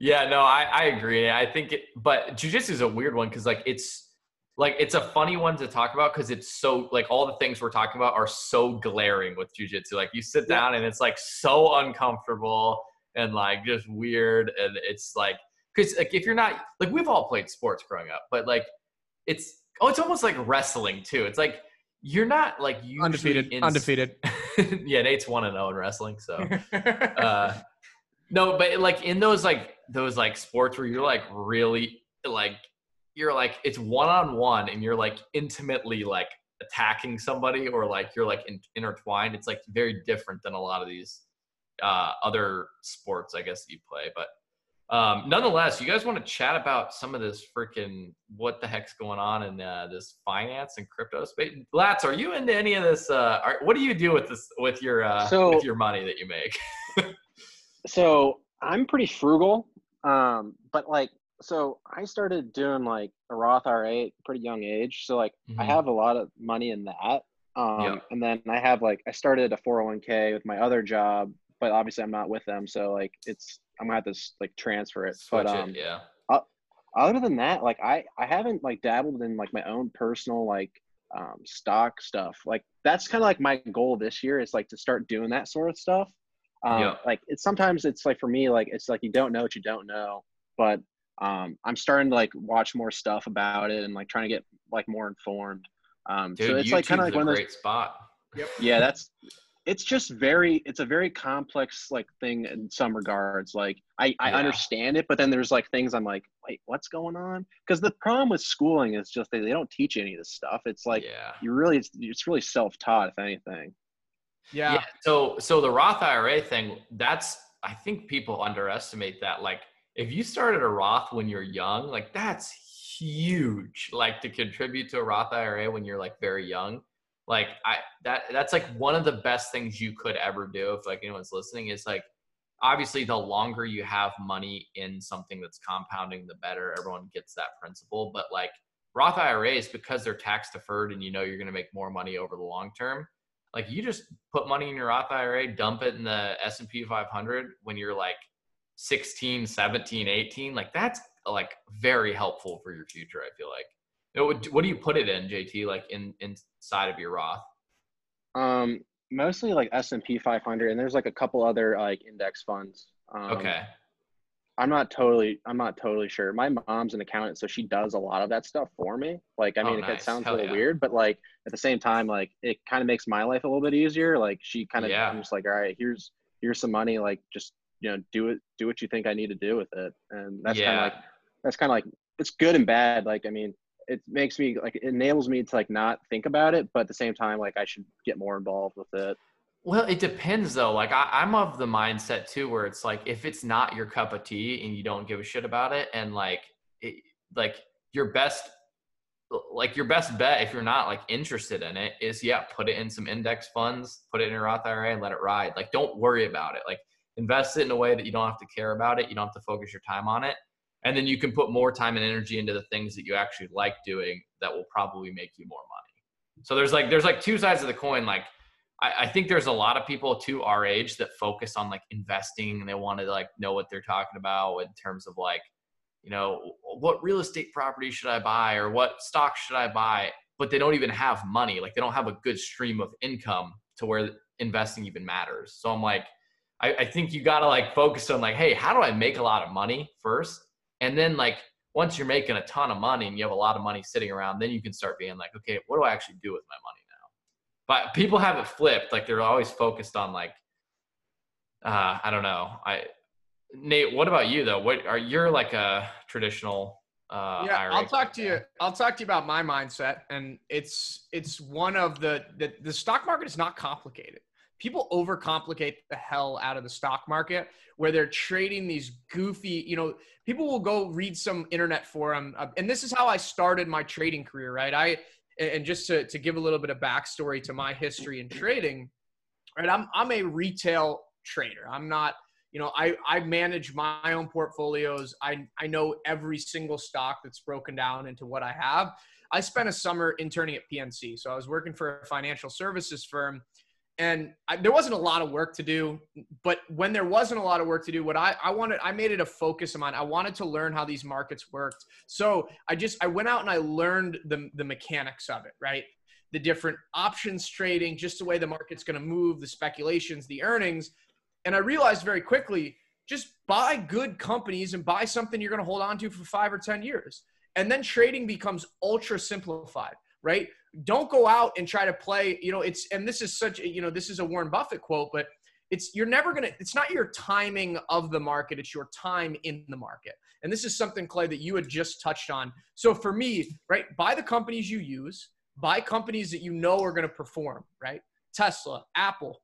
Yeah, no, I, I agree. I think it, but jujitsu is a weird one because like it's like it's a funny one to talk about because it's so like all the things we're talking about are so glaring with jujitsu. Like you sit down and it's like so uncomfortable and like just weird, and it's like because like if you're not like we've all played sports growing up, but like it's oh it's almost like wrestling too. It's like you're not like usually Undefeated, in, undefeated. yeah, Nate's one and zero in wrestling, so uh no but like in those like those like sports where you're like really like you're like it's one-on-one and you're like intimately like attacking somebody or like you're like in, intertwined it's like very different than a lot of these uh other sports i guess that you play. But um nonetheless you guys want to chat about some of this freaking what the heck's going on in uh, this finance and crypto space? Lats are you into any of this uh are, what do you do with this with your uh So- with your money that you make? So I'm pretty frugal, um, but like, so I started doing like a Roth IRA at pretty young age. So like, I Mhm. have a lot of money in that, um, Yeah. and then I have like I started a 401k with my other job, but obviously I'm not with them, so like it's I'm gonna have to like transfer it. Switch but um, it, yeah. other than that, like I I haven't like dabbled in like my own personal like um, stock stuff. Like that's kind of like my goal this year is like to start doing that sort of stuff. Um, Yeah. Like it's sometimes it's like for me like it's like you don't know what you don't know, but um, I'm starting to like watch more stuff about it and like trying to get like more informed. Um, Dude, so it's YouTube's like kind of like a one of those great spot. Yep. yeah that's it's just very it's a very complex like thing in some regards like i i Yeah. understand it but then there's like things i'm like wait what's going on because the problem with schooling is just they, they don't teach you any of this stuff it's like yeah. you really it's, it's really self-taught if anything Yeah. yeah. So so the Roth IRA thing, that's I think people underestimate that. Like if you started a Roth when you're young, like that's huge. Like to contribute to a Roth IRA when you're like very young. Like I that that's like one of the best things you could ever do if like anyone's listening is like obviously the longer you have money in something that's compounding the better everyone gets that principle but like Roth IRAs because they're tax deferred and you know you're going to make more money over the long term. Like you just put money in your Roth IRA, dump it in the S&P 500 when you're like 16, 17, 18, like that's like very helpful for your future, I feel like. What do you put it in, JT? Like in inside of your Roth? Um, mostly like S and P 500, and there's like a couple other like index funds. Um, okay. I'm not totally I'm not totally sure. My mom's an accountant, so she does a lot of that stuff for me. Like, I oh, mean, oh, nice. it sounds Hell a little yeah. weird, but like at the same time, like it kind of makes my life a little bit easier. Like she kind of, yeah. I'm just like, all right, here's here's some money. Like, just you know, do it, do what you think I need to do with it, and that's yeah. kind of like that's kind of like it's good and bad. Like, I mean, it makes me like it enables me to like not think about it, but at the same time, like I should get more involved with it. Well, it depends though. Like I, am of the mindset too, where it's like if it's not your cup of tea and you don't give a shit about it, and like it, like your best, like your best bet if you're not like interested in it is yeah, put it in some index funds, put it in your Roth IRA, and let it ride. Like don't worry about it. Like invest it in a way that you don't have to care about it. You don't have to focus your time on it and then you can put more time and energy into the things that you actually like doing that will probably make you more money so there's like there's like two sides of the coin like I, I think there's a lot of people to our age that focus on like investing and they want to like know what they're talking about in terms of like you know what real estate property should i buy or what stock should i buy? But they don't even have money. Like they don't have a good stream of income to where investing even matters. So i'm like I, I think you got to like focus on like hey how do i make a lot of money first? And then like once you're making a ton of money and you have a lot of money sitting around, then you can start being like, okay, what do I actually do with my money? But people have it flipped. Like they're always focused on like, uh, I don't know. I Nate, what about you though? What are you're like a traditional uh, yeah, IRA I'll talk to you. I'll talk to you about my mindset, and it's it's one of the the, the stock market is not complicated people overcomplicate the hell out of the stock market where they're trading these goofy you know people will go read some internet forum uh, and this is how i started my trading career right i and just to, to give a little bit of backstory to my history in trading right i'm, I'm a retail trader. I'm not you know i i manage my own portfolios. I i know every single stock that's broken down into what i have. I spent a summer interning at pnc so i was working for a financial services firm and I, there wasn't a lot of work to do but when there wasn't a lot of work to do what I, I wanted i made it a focus of mine. I wanted to learn how these markets worked. So i just i went out and i learned the, the mechanics of it right? The different options trading just the way the market's going to move the speculations the earnings. And i realized very quickly just buy good companies and buy something you're going to hold on to for five or ten years. And then trading becomes ultra simplified right don't go out and try to play you know it's and this is such you know this is a warren buffett quote but it's you're never to it's not your timing of the market it's your time in the market. And this is something clay that you had just touched on. So for me right buy the companies you use buy companies that you know are going to perform right? Tesla apple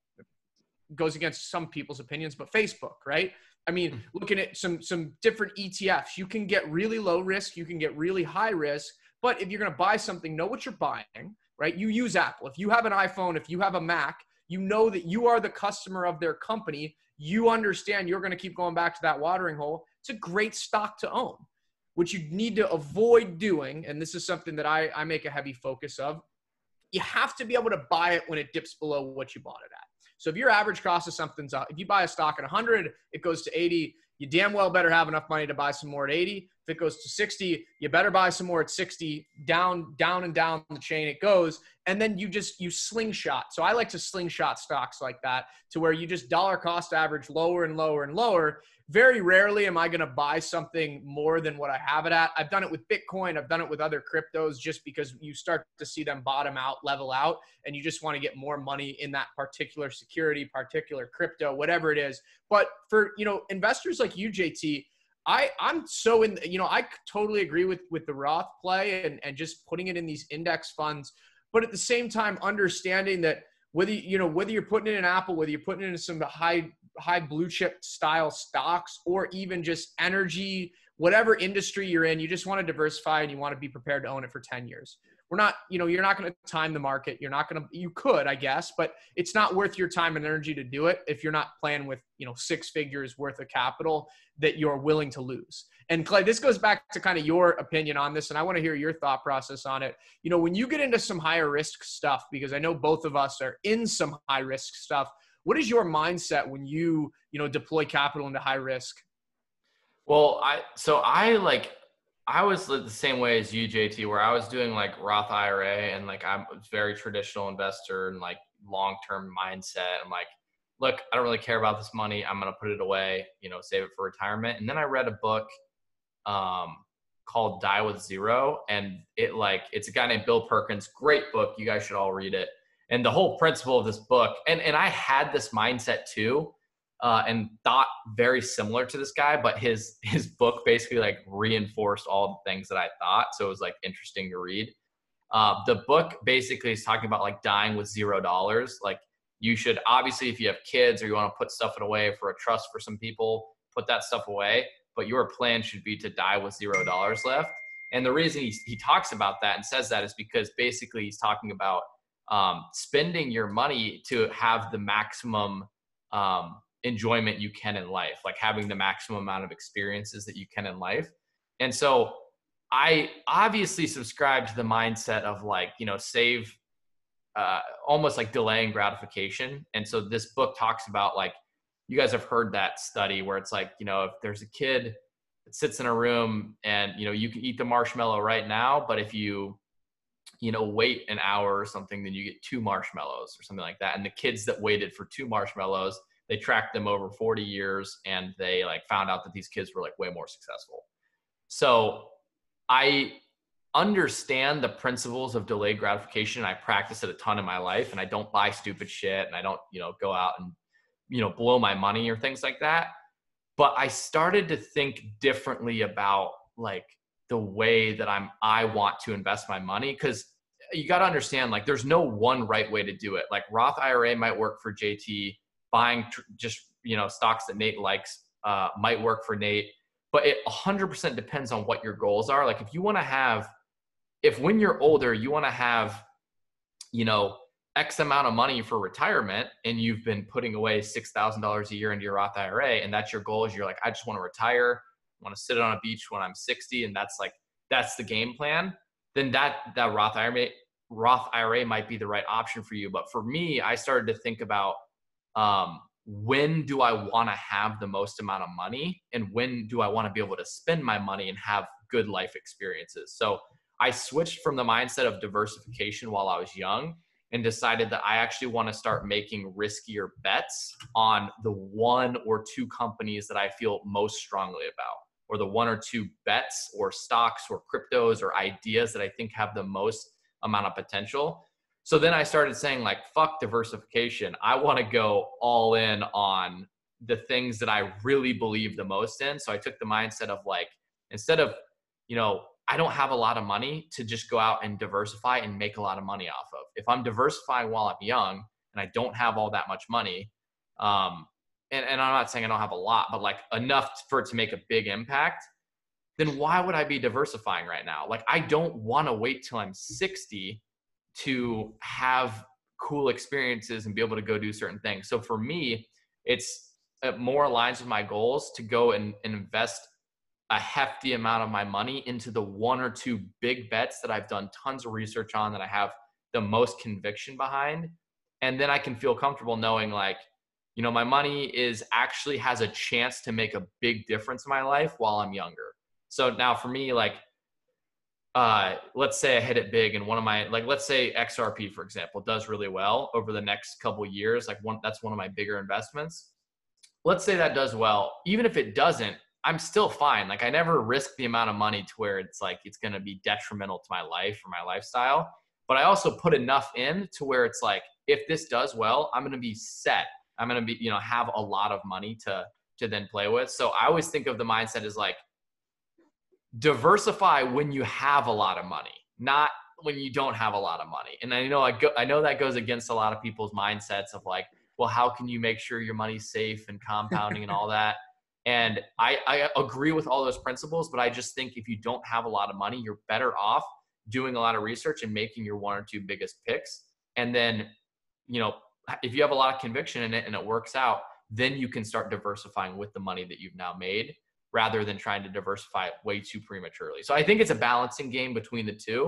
goes against some people's opinions but facebook right? I mean hmm. looking at some some different etfs you can get really low risk you can get really high risk but if you're going to buy something, know what you're buying, right? You use Apple. If you have an iPhone, if you have a Mac, you know that you are the customer of their company. You understand you're going to keep going back to that watering hole. It's a great stock to own. What you need to avoid doing, and this is something that I, I make a heavy focus of, you have to be able to buy it when it dips below what you bought it at. So if your average cost of something's up, if you buy a stock at 100, it goes to 80, you damn well better have enough money to buy some more at 80. If it goes to 60, you better buy some more at 60. Down, down, and down the chain it goes. And then you just you slingshot. So I like to slingshot stocks like that to where you just dollar cost average lower and lower and lower. Very rarely am I going to buy something more than what I have it at. I've done it with Bitcoin. I've done it with other cryptos just because you start to see them bottom out, level out, and you just want to get more money in that particular security, particular crypto, whatever it is. But for you know investors like you, JT, I I'm so in you know I totally agree with with the Roth play and and just putting it in these index funds, but at the same time understanding that whether you know whether you're putting it in Apple, whether you're putting it in some high high blue chip style stocks or even just energy, whatever industry you're in, you just want to diversify and you want to be prepared to own it for 10 years. We're not, you know, you're not going to time the market. You're not going to, you could, I guess, but it's not worth your time and energy to do it if you're not playing with, you know, six figures worth of capital that you're willing to lose. And Clay, this goes back to kind of your opinion on this, and I want to hear your thought process on it. You know, when you get into some higher risk stuff, because I know both of us are in some high risk stuff, what is your mindset when you, you know, deploy capital into high risk? Well, I so I like I was the same way as you, JT, where I was doing like Roth IRA and like I'm a very traditional investor and like long term mindset. I'm like, look, I don't really care about this money. I'm gonna put it away, you know, save it for retirement. And then I read a book um, called Die with Zero, and it like it's a guy named Bill Perkins. Great book. You guys should all read it. And the whole principle of this book, and and I had this mindset too uh, and thought very similar to this guy, but his his book basically like reinforced all the things that I thought. So it was like interesting to read. Uh, the book basically is talking about like dying with zero dollars. Like you should obviously, if you have kids or you want to put stuff away for a trust for some people, put that stuff away. But your plan should be to die with zero dollars left. And the reason he, he talks about that and says that is because basically he's talking about um, spending your money to have the maximum um, enjoyment you can in life, like having the maximum amount of experiences that you can in life. And so I obviously subscribe to the mindset of like, you know, save uh, almost like delaying gratification. And so this book talks about like, you guys have heard that study where it's like, you know, if there's a kid that sits in a room and, you know, you can eat the marshmallow right now, but if you, you know, wait an hour or something, then you get two marshmallows or something like that. And the kids that waited for two marshmallows, they tracked them over 40 years and they like found out that these kids were like way more successful. So i understand the principles of delayed gratification. I practice it a ton in my life and i don't buy stupid shit and i don't you know go out and you know blow my money or things like that. But i started to think differently about like the way that i'm i want to invest my money because you got to understand like there's no one right way to do it. Like roth ira might work for jt buying tr- just you know stocks that Nate likes uh, might work for Nate, but it 100% depends on what your goals are. Like if you want to have, if when you're older you want to have, you know, X amount of money for retirement, and you've been putting away six thousand dollars a year into your Roth IRA, and that's your goal. Is you're like, I just want to retire, want to sit on a beach when I'm 60, and that's like that's the game plan. Then that that Roth IRA Roth IRA might be the right option for you. But for me, I started to think about um, when do I want to have the most amount of money and when do I want to be able to spend my money and have good life experiences. So I switched from the mindset of diversification while I was young and decided that I actually want to start making riskier bets on the one or two companies that I feel most strongly about, or the one or two bets or stocks or cryptos or ideas that I think have the most amount of potential. So then I started saying, like, fuck diversification. I want to go all in on the things that I really believe the most in. So I took the mindset of like, instead of, you know, I don't have a lot of money to just go out and diversify and make a lot of money off of. If I'm diversifying while I'm young and I don't have all that much money, um, and, and I'm not saying I don't have a lot, but like enough for it to make a big impact, then why would I be diversifying right now? Like, I don't want to wait till I'm 60 to have cool experiences and be able to go do certain things. So for me, it's more aligns with my goals to go and, and invest a hefty amount of my money into the one or two big bets that I've done tons of research on that I have the most conviction behind. And then I can feel comfortable knowing like, you know, my money is actually has a chance to make a big difference in my life while I'm younger. So now for me, like uh, let's say I hit it big and one of my like let's say XRP for example does really well over the next couple years like one that's one of my bigger investments. Let's say that does well. Even if it doesn't I'm still fine. Like I never risk the amount of money to where it's like it's going to be detrimental to my life or my lifestyle. But I also put enough in to where it's like if this does well I'm going to be set. I'm going to be you know have a lot of money to to then play with. So I always think of the mindset as like diversify when you have a lot of money, not when you don't have a lot of money. And I know I go, I know that goes against a lot of people's mindsets of like, well, how can you make sure your money's safe and compounding and all that? And I, I agree with all those principles, but I just think if you don't have a lot of money, you're better off doing a lot of research and making your one or two biggest picks. And then, you know, if you have a lot of conviction in it and it works out, then you can start diversifying with the money that you've now made rather than trying to diversify it way too prematurely. So I think it's a balancing game between the two.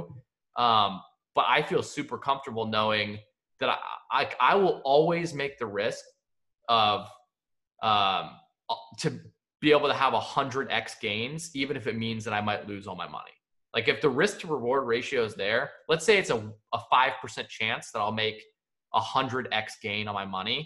Um, but I feel super comfortable knowing that I, I, I will always make the risk of um, to be able to have a hundred x gains, even if it means that I might lose all my money. Like if the risk to reward ratio is there, let's say it's a a five percent chance that I'll make a hundred x gain on my money.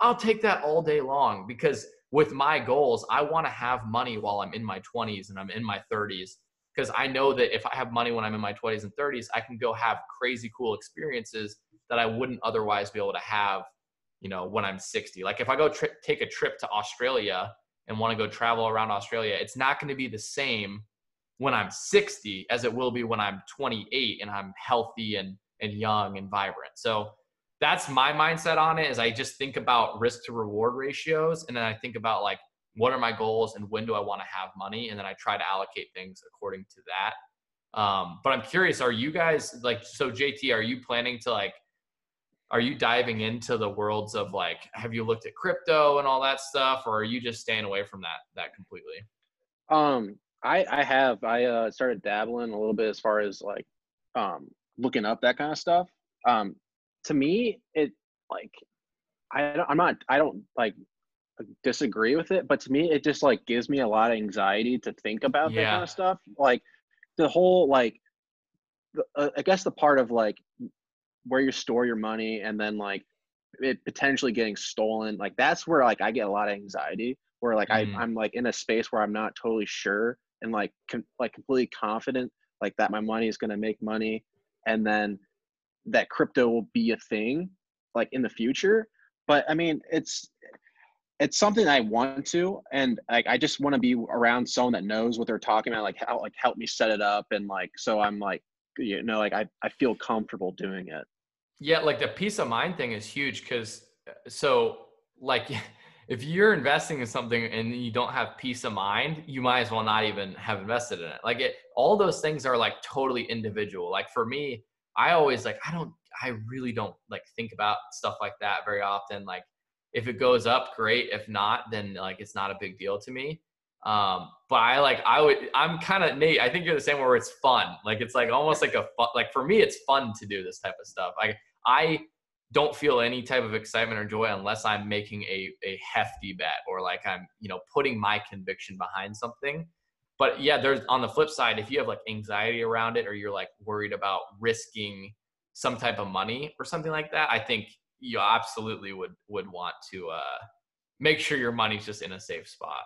I'll take that all day long because with my goals, I want to have money while I'm in my 20s and I'm in my 30s because I know that if I have money when I'm in my 20s and 30s, I can go have crazy cool experiences that I wouldn't otherwise be able to have, you know, when I'm 60. Like if I go tri- take a trip to Australia and want to go travel around Australia, it's not going to be the same when I'm 60 as it will be when I'm 28 and I'm healthy and and young and vibrant. So that's my mindset on it is I just think about risk to reward ratios and then I think about like what are my goals and when do I want to have money and then I try to allocate things according to that. Um, but I'm curious, are you guys like so JT, are you planning to like are you diving into the worlds of like have you looked at crypto and all that stuff or are you just staying away from that that completely? Um I I have I uh started dabbling a little bit as far as like um looking up that kind of stuff. Um to me it like I don't, I'm not I don't like disagree with it, but to me it just like gives me a lot of anxiety to think about that kind of stuff. Like the whole like the, uh, I guess the part of like where you store your money and then like it potentially getting stolen, like that's where like I get a lot of anxiety. Where like mm. I I'm like in a space where I'm not totally sure and like com- like completely confident like that my money is going to make money and then that crypto will be a thing like in the future but i mean it's it's something i want to and like i just want to be around someone that knows what they're talking about like how like help me set it up and like so i'm like you know like i, I feel comfortable doing it yeah like the peace of mind thing is huge because uh, so like if you're investing in something and you don't have peace of mind, you might as well not even have invested in it. Like it, all those things are like totally individual. Like for me, I always like, I don't, I really don't like think about stuff like that very often. Like if it goes up, great. If not, then like it's not a big deal to me. Um, but I like, I would, I'm kind of Nate. I think you're the same where it's fun. Like it's like almost like a fun, like for me, it's fun to do this type of stuff. I I don't feel any type of excitement or joy unless I'm making a, a hefty bet or like I'm, you know, putting my conviction behind something. But yeah, there's on the flip side, if you have like anxiety around it or you're like worried about risking some type of money or something like that, I think you absolutely would would want to uh, make sure your money's just in a safe spot.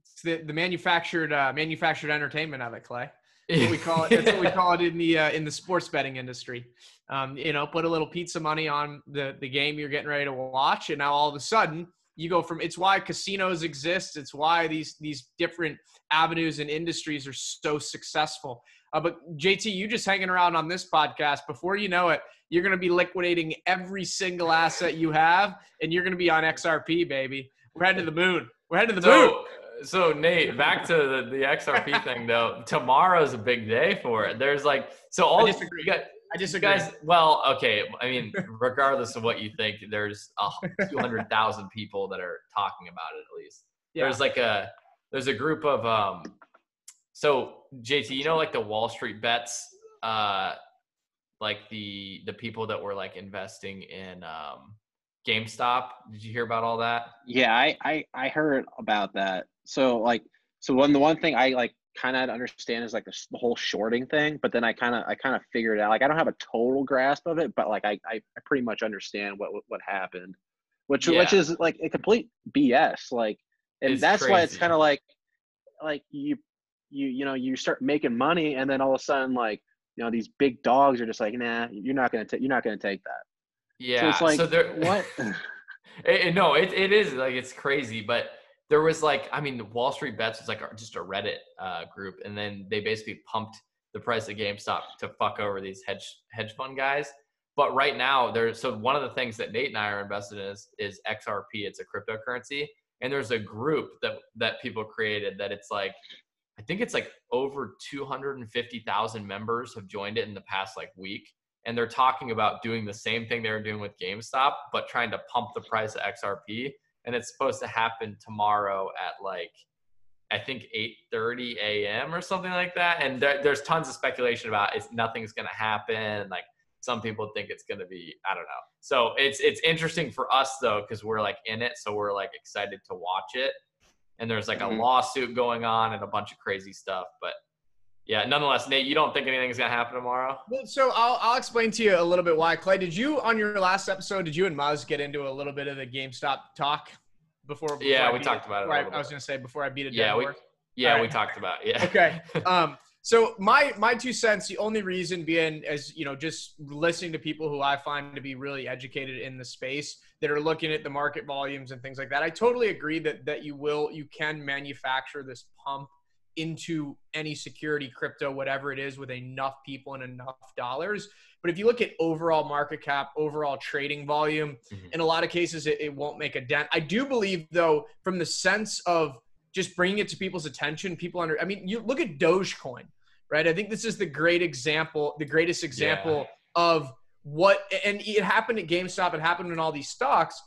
It's the the manufactured uh, manufactured entertainment of it, Clay. That's what we call it. That's what we call it in the uh, in the sports betting industry. Um, you know, put a little pizza money on the the game you're getting ready to watch, and now all of a sudden you go from. It's why casinos exist. It's why these these different avenues and industries are so successful. Uh, but JT, you just hanging around on this podcast. Before you know it, you're going to be liquidating every single asset you have, and you're going to be on XRP, baby. We're heading to the moon. We're heading to the so, moon so Nate, back to the, the XRP thing though. Tomorrow's a big day for it. There's like so all I disagree. You got, I disagree. guys. Well, okay. I mean, regardless of what you think, there's two hundred thousand people that are talking about it at least. Yeah. There's like a there's a group of um. So JT, you know, like the Wall Street bets, uh, like the the people that were like investing in um GameStop. Did you hear about all that? Yeah, I I, I heard about that. So like, so one the one thing I like kind of understand is like the, the, whole shorting thing, but then I kind of I kind of figured out like I don't have a total grasp of it, but like I I, I pretty much understand what what happened, which yeah. which is like a complete BS. Like, and it's that's crazy. why it's kind of like like you you you know you start making money and then all of a sudden like you know these big dogs are just like nah you're not gonna take you're not gonna take that yeah so it's like so there what it, it, no it, it is like it's crazy but there was like, I mean, Wall Street Bets was like just a Reddit uh, group, and then they basically pumped the price of GameStop to fuck over these hedge hedge fund guys. But right now, there's so one of the things that Nate and I are invested in is, is XRP. It's a cryptocurrency, and there's a group that that people created that it's like, I think it's like over 250,000 members have joined it in the past like week. And they're talking about doing the same thing they were doing with GameStop, but trying to pump the price of XRP. And it's supposed to happen tomorrow at like, I think 8:30 a.m. or something like that. And there, there's tons of speculation about it's nothing's going to happen. Like some people think it's going to be, I don't know. So it's it's interesting for us though because we're like in it, so we're like excited to watch it and there's like mm-hmm. a lawsuit going on and a bunch of crazy stuff. But yeah, nonetheless, Nate, you don't think anything's gonna happen tomorrow? Well, so I'll I'll explain to you a little bit why. Clay, did you on your last episode? Did you and Muzz get into a little bit of the GameStop talk before? before yeah, I we talked it, about it. I, I was gonna say before I beat it. Yeah, we. Yeah, right. we talked about it. yeah. Okay. Um. So my my two cents. The only reason being, is you know, just listening to people who I find to be really educated in the space that are looking at the market volumes and things like that. I totally agree that that you will you can manufacture this pump into any security crypto whatever it is with enough people and enough dollars but if you look at overall market cap overall trading volume mm-hmm. in a lot of cases it, it won't make a dent i do believe though from the sense of just bringing it to people's attention people under i mean you look at dogecoin right i think this is the great example the greatest example yeah. of what and it happened at GameStop, it happened in all these stocks.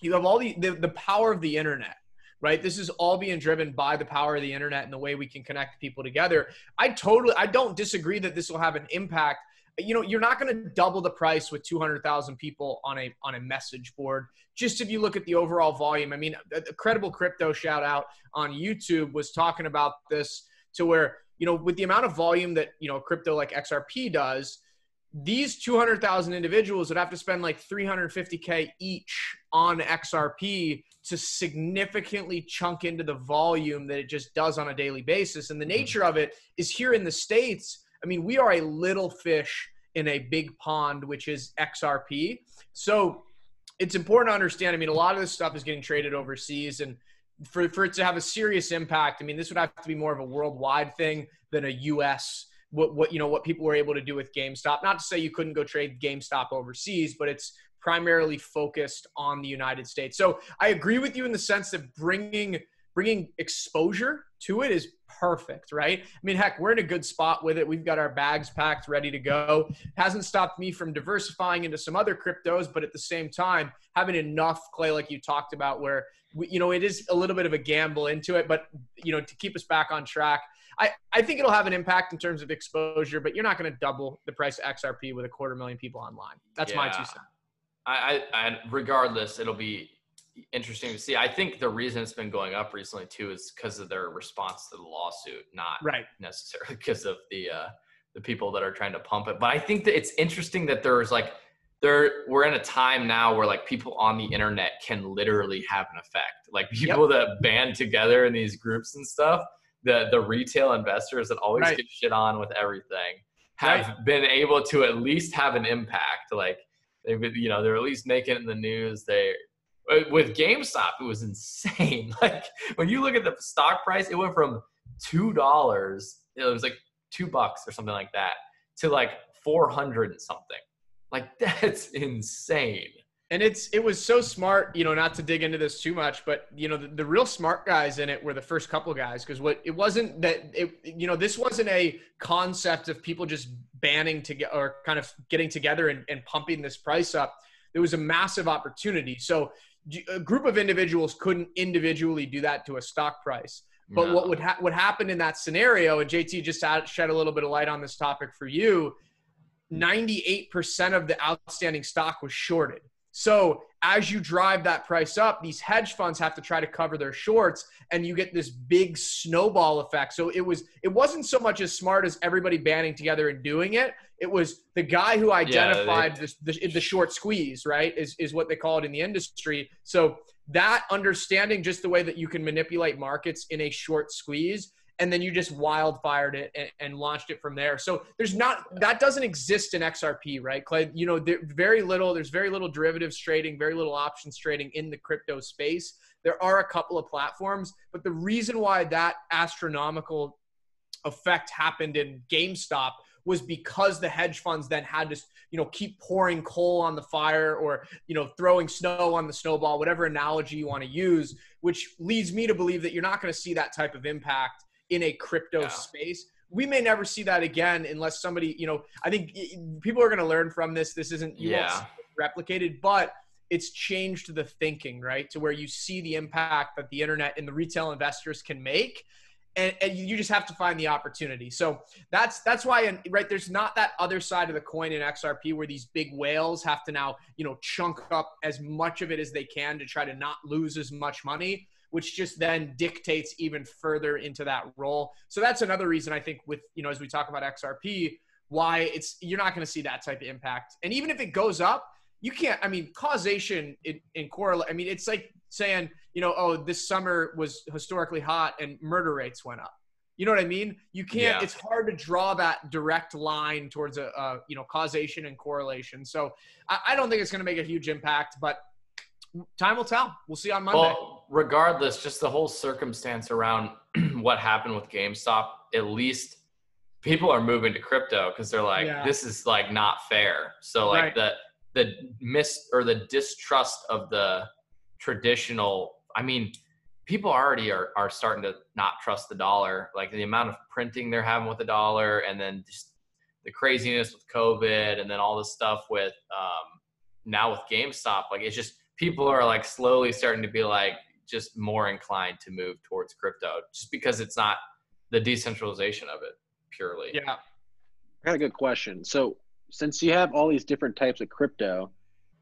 You have all the, the the power of the internet, right? This is all being driven by the power of the internet and the way we can connect people together. I totally I don't disagree that this will have an impact. You know, you're not going to double the price with 200,000 people on a on a message board. Just if you look at the overall volume, I mean, a, a credible crypto shout out on YouTube was talking about this to where you know with the amount of volume that you know crypto like XRP does, these 200,000 individuals would have to spend like 350K each on XRP to significantly chunk into the volume that it just does on a daily basis. And the mm-hmm. nature of it is here in the States, I mean, we are a little fish in a big pond, which is XRP. So it's important to understand. I mean, a lot of this stuff is getting traded overseas. And for, for it to have a serious impact, I mean, this would have to be more of a worldwide thing than a US what what you know what people were able to do with GameStop. Not to say you couldn't go trade GameStop overseas, but it's primarily focused on the United States. So I agree with you in the sense that bringing bringing exposure to it is perfect, right? I mean, heck, we're in a good spot with it. We've got our bags packed, ready to go. Hasn't stopped me from diversifying into some other cryptos, but at the same time, having enough clay, like you talked about, where we, you know it is a little bit of a gamble into it, but you know to keep us back on track. I, I think it'll have an impact in terms of exposure, but you're not going to double the price of XRP with a quarter million people online. That's yeah. my two cents. I, I, regardless, it'll be interesting to see. I think the reason it's been going up recently too is because of their response to the lawsuit, not right necessarily because of the uh, the people that are trying to pump it. But I think that it's interesting that there's like there we're in a time now where like people on the internet can literally have an effect. Like people yep. that band together in these groups and stuff the the retail investors that always right. get shit on with everything have right. been able to at least have an impact. Like they've been, you know, they're at least making it in the news. They Uh, with GameStop, it was insane. Like when you look at the stock price, it went from two dollars, it was like two bucks or something like that, to like four hundred and something. Like that's insane and it's it was so smart you know not to dig into this too much but you know the, the real smart guys in it were the first couple guys because what it wasn't that it you know this wasn't a concept of people just banning to get or kind of getting together and, and pumping this price up there was a massive opportunity so a group of individuals couldn't individually do that to a stock price but no. what would ha- what happened in that scenario and jt just shed a little bit of light on this topic for you 98% of the outstanding stock was shorted so as you drive that price up, these hedge funds have to try to cover their shorts, and you get this big snowball effect. So it was it wasn't so much as smart as everybody banding together and doing it. It was the guy who identified yeah, they, the, the short squeeze, right? Is is what they call it in the industry. So that understanding just the way that you can manipulate markets in a short squeeze and then you just wildfired it and, and, launched it from there. So there's not that doesn't exist in XRP, right, Clay? You know, there, very little. There's very little derivatives trading, very little options trading in the crypto space. There are a couple of platforms, but the reason why that astronomical effect happened in GameStop was because the hedge funds then had to you know keep pouring coal on the fire or you know throwing snow on the snowball whatever analogy you want to use which leads me to believe that you're not going to see that type of impact in a crypto Yeah. space. We may never see that again unless somebody, you know, I think people are going to learn from this. This isn't you Yeah. replicated, but it's changed the thinking, right? To where you see the impact that the internet and the retail investors can make. And, and you just have to find the opportunity. So that's that's why, and right there's not that other side of the coin in XRP where these big whales have to now you know chunk up as much of it as they can to try to not lose as much money, which just then dictates even further into that role. So that's another reason I think with you know as we talk about XRP, why it's you're not going to see that type of impact. And even if it goes up, you can't. I mean, causation in, in correlate. I mean, it's like saying you know, oh, this summer was historically hot and murder rates went up. You know what I mean? You can't. Yeah. It's hard to draw that direct line towards a, a you know causation and correlation. So I, I don't think it's going to make a huge impact, but time will tell. We'll see on Monday. Well, regardless, just the whole circumstance around what happened with GameStop, at least people are moving to crypto because they're like, Yeah. this is like not fair. So like Right. the the mis or the distrust of the traditional. I mean, people already are are starting to not trust the dollar. Like the amount of printing they're having with the dollar, and then just the craziness with COVID, and then all this stuff with um, now with GameStop. Like it's just people are like slowly starting to be like just more inclined to move towards crypto, just because it's not the decentralization of it purely. yeah. I got a good question. So, since you have all these different types of crypto,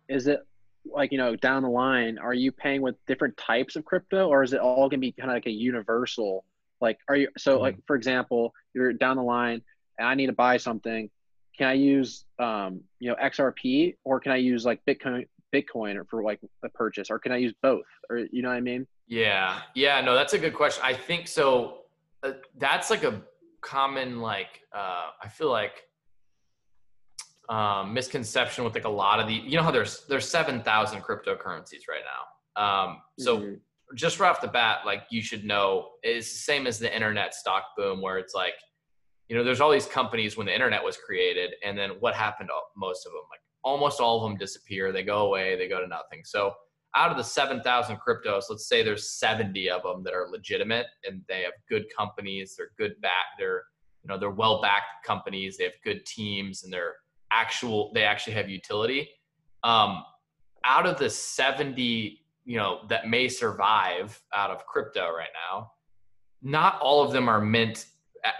is it like you know down the line? Are you paying with different types of crypto, or is it all gonna be kind of like a universal? Like, are you so like for example, you're down the line and I need to buy something. Can I use um you know XRP or can I use like Bitcoin Bitcoin or for like the purchase, or can I use both? Or you know what I mean? Yeah, yeah, no, that's a good question. I think so. Uh, that's like a common like uh, I feel like um, misconception with like a lot of the you know how there's there's seven thousand cryptocurrencies right now. Um, so Mhm. just right off the bat, like you should know, it's the same as the internet stock boom, where it's like, you know, there's all these companies when the internet was created, and then what happened to most of them? Like almost all of them disappear, they go away, they go to nothing. So out of the 7,000 cryptos, let's say there's 70 of them that are legitimate and they have good companies, they're good back, they're, you know, they're well backed companies, they have good teams and they're actual, they actually have utility. Um, out of the 70 you know that may survive out of crypto right now not all of them are meant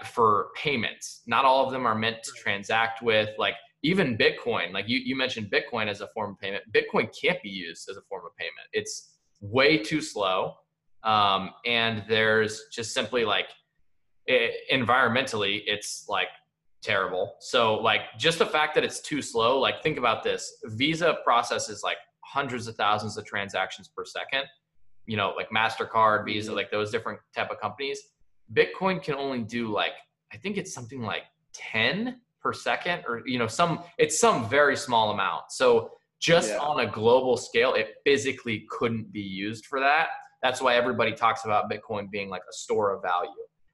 for payments not all of them are meant to transact with like even bitcoin like you, you mentioned bitcoin as a form of payment bitcoin can't be used as a form of payment. It's way too slow um, and there's just simply like i environmentally it's like terrible. So like just the fact that it's too slow like think about this. Visa processes like hundreds of thousands of transactions per second. You know like mastercard visa Mhm. like those different type of companies. Bitcoin can only do like i think it's something like 10 per second or you know some it's some very small amount. So just Yeah. on a global scale it physically couldn't be used for that. That's why everybody talks about bitcoin being like a store of value.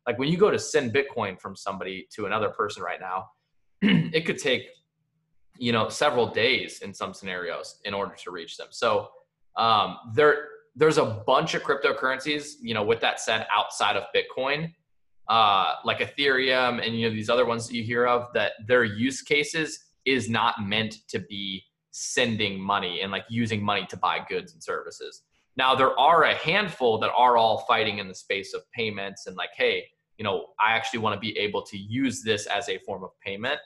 Like when you go to send bitcoin from somebody to another person right now it could take you know several days in some scenarios in order to reach them. So um, there there's a bunch of cryptocurrencies you know with that said outside of bitcoin uh, like ethereum and you know these other ones that you hear of that their use cases is not meant to be sending money and like using money to buy goods and services now there are a handful that are all fighting in the space of payments and like hey you know i actually want to be able to use this as a form of payment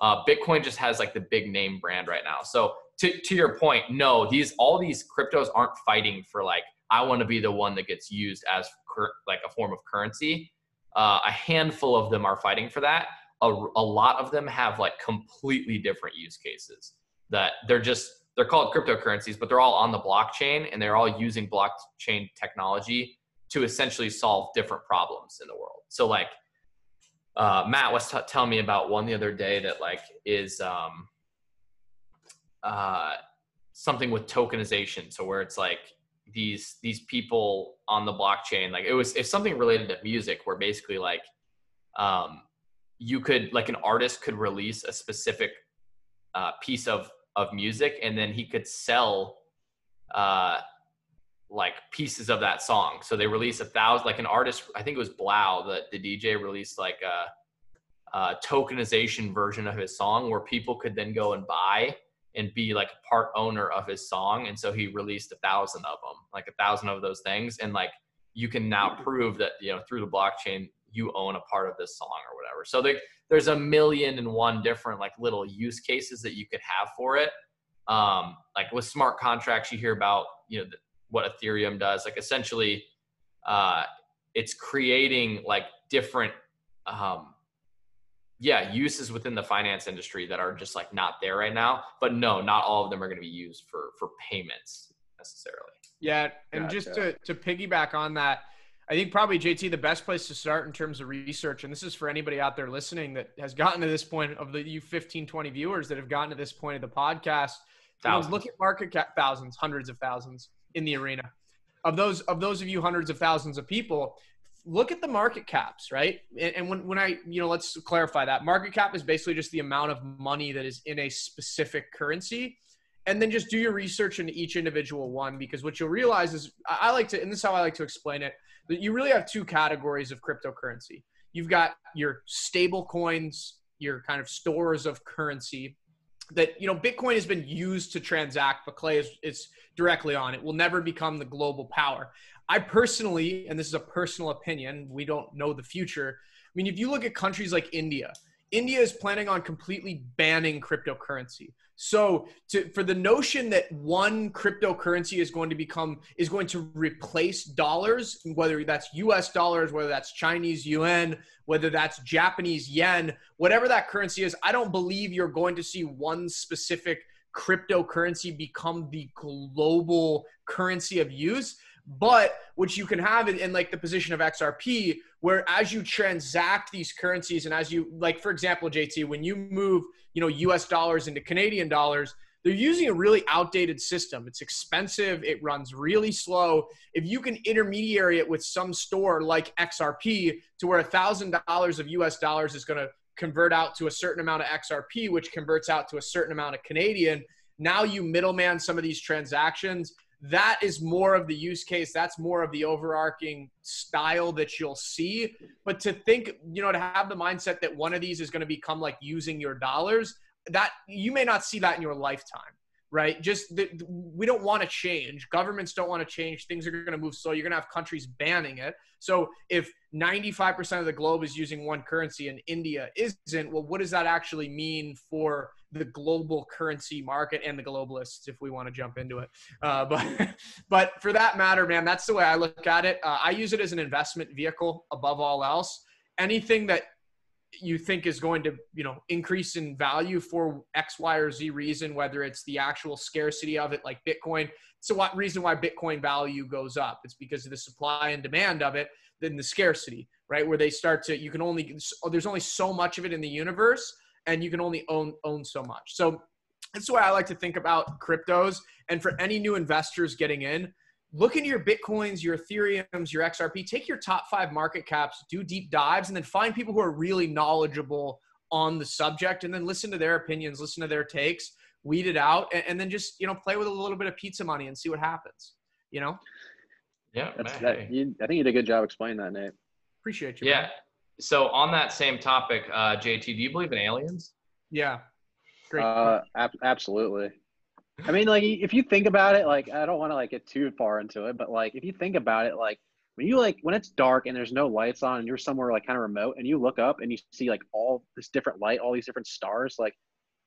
uh, Bitcoin just has like the big name brand right now. So to, to your point, no, these all these cryptos aren't fighting for like I want to be the one that gets used as cur- like a form of currency. Uh, a handful of them are fighting for that. A, a lot of them have like completely different use cases that they're just they're called cryptocurrencies, but they're all on the blockchain and they're all using blockchain technology to essentially solve different problems in the world. So like uh, Matt was t- telling me about one the other day that like is um, uh, something with tokenization. So where it's like these these people on the blockchain, like it was if something related to music, where basically like um, you could like an artist could release a specific uh, piece of of music, and then he could sell uh, like pieces of that song. So they released a thousand, like an artist, I think it was 3LAU, the, the DJ released like a, a tokenization version of his song where people could then go and buy and be like part owner of his song. And so he released a thousand of them, like a thousand of those things. And like you can now prove that, you know, through the blockchain, you own a part of this song or whatever. So they, there's a million and one different like little use cases that you could have for it. Um, like with smart contracts, you hear about, you know, what Ethereum does. Like essentially, uh, it's creating like different, um, yeah, uses within the finance industry that are just like not there right now. But no, not all of them are going to be used for for payments necessarily. Yeah, and gotcha. just to to piggyback on that, I think probably JT the best place to start in terms of research, and this is for anybody out there listening that has gotten to this point of the you 15, 20 viewers that have gotten to this point of the podcast. Thousands. Look at market cap thousands, hundreds of thousands in the arena. Of those of those of you hundreds of thousands of people, look at the market caps, right? And, when, when I, you know, let's clarify that. Market cap is basically just the amount of money that is in a specific currency. And then just do your research into each individual one because what you'll realize is I like to, and this is how I like to explain it, that you really have two categories of cryptocurrency. You've got your stable coins, your kind of stores of currency that, you know, Bitcoin has been used to transact, but Clay is, is directly on. It will never become the global power. I personally, and this is a personal opinion, we don't know the future. I mean, if you look at countries like India, India is planning on completely banning cryptocurrency. So to, for the notion that one cryptocurrency is going to become is going to replace dollars, whether that's US dollars, whether that's Chinese yuan, whether that's Japanese yen, whatever that currency is, I don't believe you're going to see one specific cryptocurrency become the global currency of use but which you can have in, in, like the position of xrp where as you transact these currencies and as you like for example jt when you move you know us dollars into canadian dollars they're using a really outdated system it's expensive it runs really slow if you can intermediary it with some store like xrp to where a thousand dollars of us dollars is going to convert out to a certain amount of XRP, which converts out to a certain amount of Canadian. Now you middleman some of these transactions. That is more of the use case. That's more of the overarching style that you'll see. But to think, you know, to have the mindset that one of these is going to become like using your dollars, that you may not see that in your lifetime right? Just the, we don't want to change. Governments don't want to change. Things are going to move slow. You're going to have countries banning it. So if 95% of the globe is using one currency and India isn't, well, what does that actually mean for the global currency market and the globalists, if we want to jump into it? Uh, but but for that matter, man, that's the way I look at it. Uh, I use it as an investment vehicle above all else. Anything that you think is going to you know increase in value for x y or z reason whether it's the actual scarcity of it like bitcoin so what reason why bitcoin value goes up it's because of the supply and demand of it than the scarcity right where they start to you can only there's only so much of it in the universe and you can only own own so much. So that's the way i like to think about cryptos. And for any new investors getting in look into your bitcoins your ethereums your xrp take your top five market caps do deep dives and then find people who are really knowledgeable on the subject and then listen to their opinions listen to their takes weed it out and, and then just you know play with a little bit of pizza money and see what happens you know? Yeah that, you, i think you did a good job explaining that nate. Appreciate you yeah. man. So on that same topic uh, jt do you believe in aliens? Yeah. Great uh, ab- absolutely. I mean, like if you think about it, like I don't want to like get too far into it, but like if you think about it, like when you like when it's dark and there's no lights on and you're somewhere like kind of remote and you look up and you see like all this different light, all these different stars, like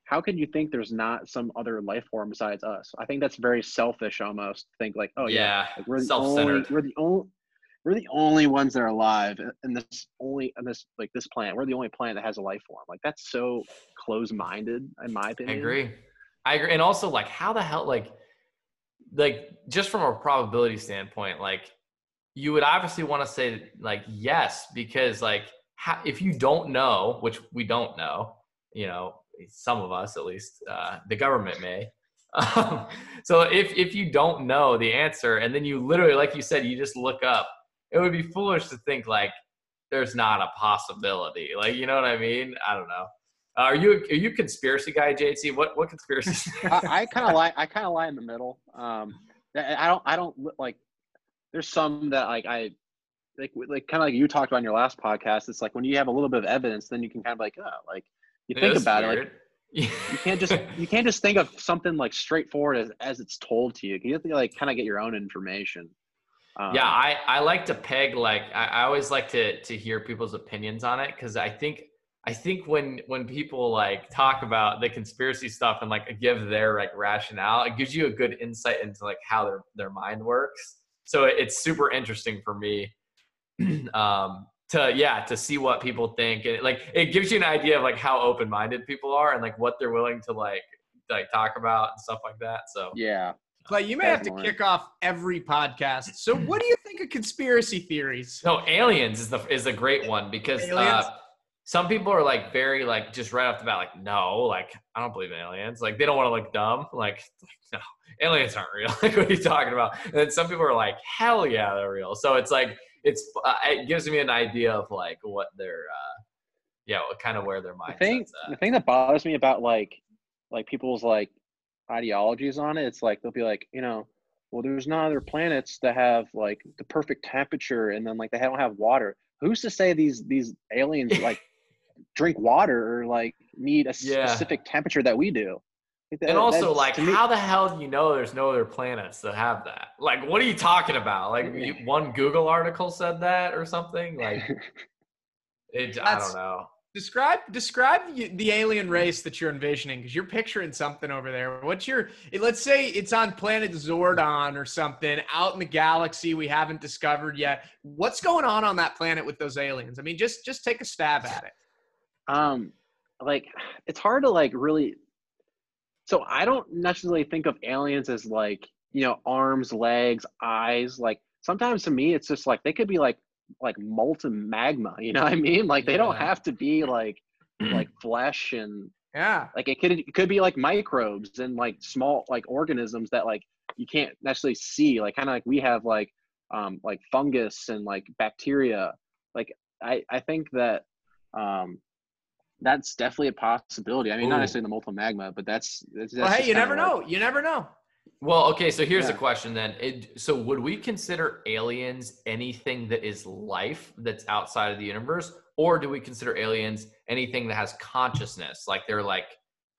how can you think there's not some other life form besides us? I think that's very selfish almost. Think like, oh yeah, yeah. like, we're the only we're the only we're the only ones that are alive in this only in this like this planet. We're the only planet that has a life form. Like that's so close minded in my opinion. I agree. I agree. And also like how the hell like like just from a probability standpoint, like you would obviously want to say like yes, because like how, if you don't know, which we don't know, you know, some of us at least, uh, the government may. Um, so if if you don't know the answer and then you literally, like you said, you just look up, it would be foolish to think like there's not a possibility. Like you know what I mean? I don't know. Uh, are you are you conspiracy guy, JT? What what conspiracy? I, I kind of lie. I kind of lie in the middle. Um, I don't I don't like there's some that like I like like kind of like you talked about in your last podcast. It's like when you have a little bit of evidence, then you can kind of like oh like you think is about it. Like you can't just you can't just think of something like straightforward as, as it's told to you. You have to like kind of get your own information. Um, yeah i i like to peg like i, I always like to to hear people's opinions on it because i think i think when when people like talk about the conspiracy stuff and like give their like rationale it gives you a good insight into like how their their mind works so it- it's super interesting for me um to yeah to see what people think and like it gives you an idea of like how open-minded people are and like what they're willing to like like talk about and stuff like that so yeah. Clay, you may have to kick off every podcast. So, what do you think of conspiracy theories? No, aliens is the is a great one because uh, some people are like very like just right off the bat like no, like I don't believe in aliens. Like they don't want to look dumb. Like, like no, aliens aren't real. like what are you talking about? And then some people are like hell yeah, they're real. So it's like it's uh, it gives me an idea of like what their uh yeah, what kind of where their mind. The thing mindset's the thing that bothers me about like like people's like ideologies on it, it's like they'll be like, you know, well, there's not other planets that have like the perfect temperature, and then like they don't have water. Who's to say these these aliens like drink water or like need a Yeah. specific temperature that we do? Like, that- And also, like, me- how the hell do you know there's no other planets that have that? Like, what are you talking about? Like, you, one Google article said that or something? Like, it, I don't know. Describe describe the alien race that you're envisioning because you're picturing something over there. What's your? Let's say it's on planet Zordon or something out in the galaxy we haven't discovered yet. What's going on on that planet with those aliens? I mean, just just take a stab at it. um like it's hard to like really so i don't necessarily think of aliens as like you know arms legs eyes like sometimes to me it's just like they could be like like molten magma you know what i mean like they don't have to be like like flesh and Yeah. like it could it could be like microbes and like small like organisms that like you can't necessarily see like kind of like we have like um like fungus and like bacteria like i i think that um that's definitely a possibility i mean not necessarily the molten magma but that's, that's Well, hey, you never like- know. You never know. Well, okay, so here's the Yeah. question then. It, so, would we consider aliens anything that is life that's outside of the universe, or do we consider aliens anything that has consciousness? Like they're like,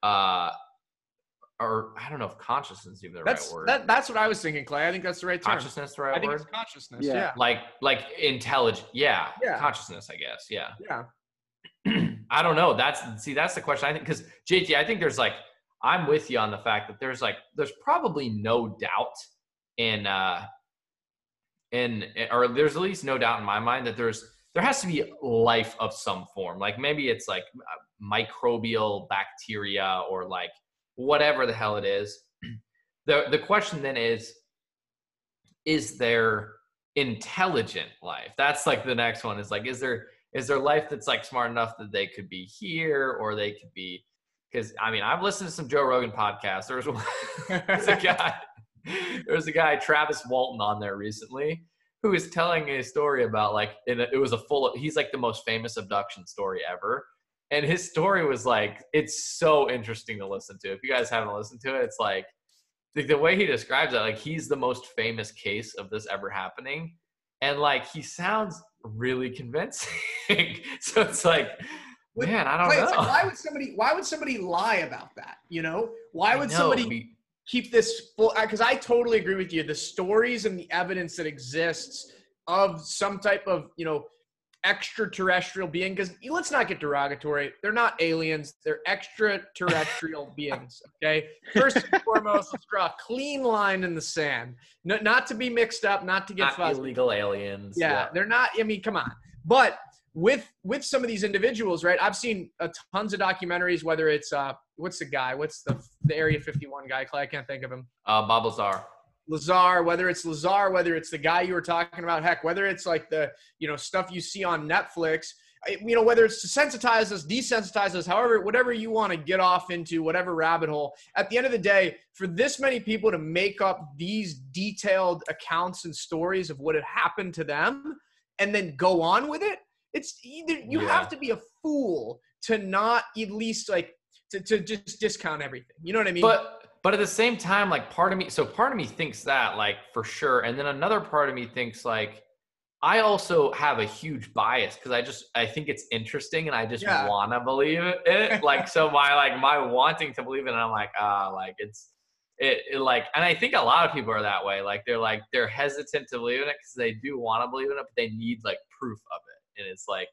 uh, or I don't know if consciousness is even the That's right word. that, that's what I was thinking, Clay. I think that's the right term. consciousness, the right I think word? it's consciousness. Yeah. Yeah. like like intelligent yeah, Yeah. consciousness i guess yeah Yeah. i don't know that's see that's the question i think because jt i think there's like i'm with you on the fact that there's like there's probably no doubt in uh in or there's at least no doubt in my mind that there's there has to be life of some form. Like maybe it's like uh, microbial bacteria or like whatever the hell it is. The the question then is is there intelligent life? That's like the next one is like is there is there life that's like smart enough that they could be here or they could be because i mean i've listened to some joe rogan podcasts. There was, there's a guy there was a guy travis walton on there recently who was telling a story about like it was a full he's like the most famous abduction story ever. And his story was like it's so interesting to listen to. If you guys haven't listened to it it's like the, the way he describes it like he's the most famous case of this ever happening. And like he sounds really convincing. So it's like man i don't know like, why would somebody why would somebody lie about that? You know? Why would know, somebody keep this full because I totally agree with you. The stories and the evidence that exists of some type of, you know, extraterrestrial being, because let's not get derogatory. They're not aliens, they're extraterrestrial beings. Okay. First and foremost, let's draw a clean line in the sand. No, not to be mixed up, not to get not fuzzy. illegal aliens Yeah, they're not. I mean, come on. But with with some of these individuals, right? I've seen uh, tons of documentaries. Whether it's uh, what's the guy? What's the the Area 51 guy? Clay, I can't think of him. uh bob lazar Lazar, whether it's Lazar, whether it's the guy you were talking about, heck, whether it's like the you know stuff you see on Netflix, you know whether it's to sensitize us, desensitize us, however, whatever you want to get off into, whatever rabbit hole. At the end of the day, for this many people to make up these detailed accounts and stories of what had happened to them, and then go on with it, it's either you Yeah. have to be a fool to not at least like to, to just discount everything. You know what I mean? but but at the same time, like part of me, so part of me thinks that, like for sure, and then another part of me thinks like I also have a huge bias because I just I think it's interesting and I just Yeah. want to believe it. Like so, my like my wanting to believe it, and I'm like ah, like it's it, it like, and I think a lot of people are that way. Like they're like they're hesitant to believe in it because they do want to believe in it, but they need like proof of it, and it's like.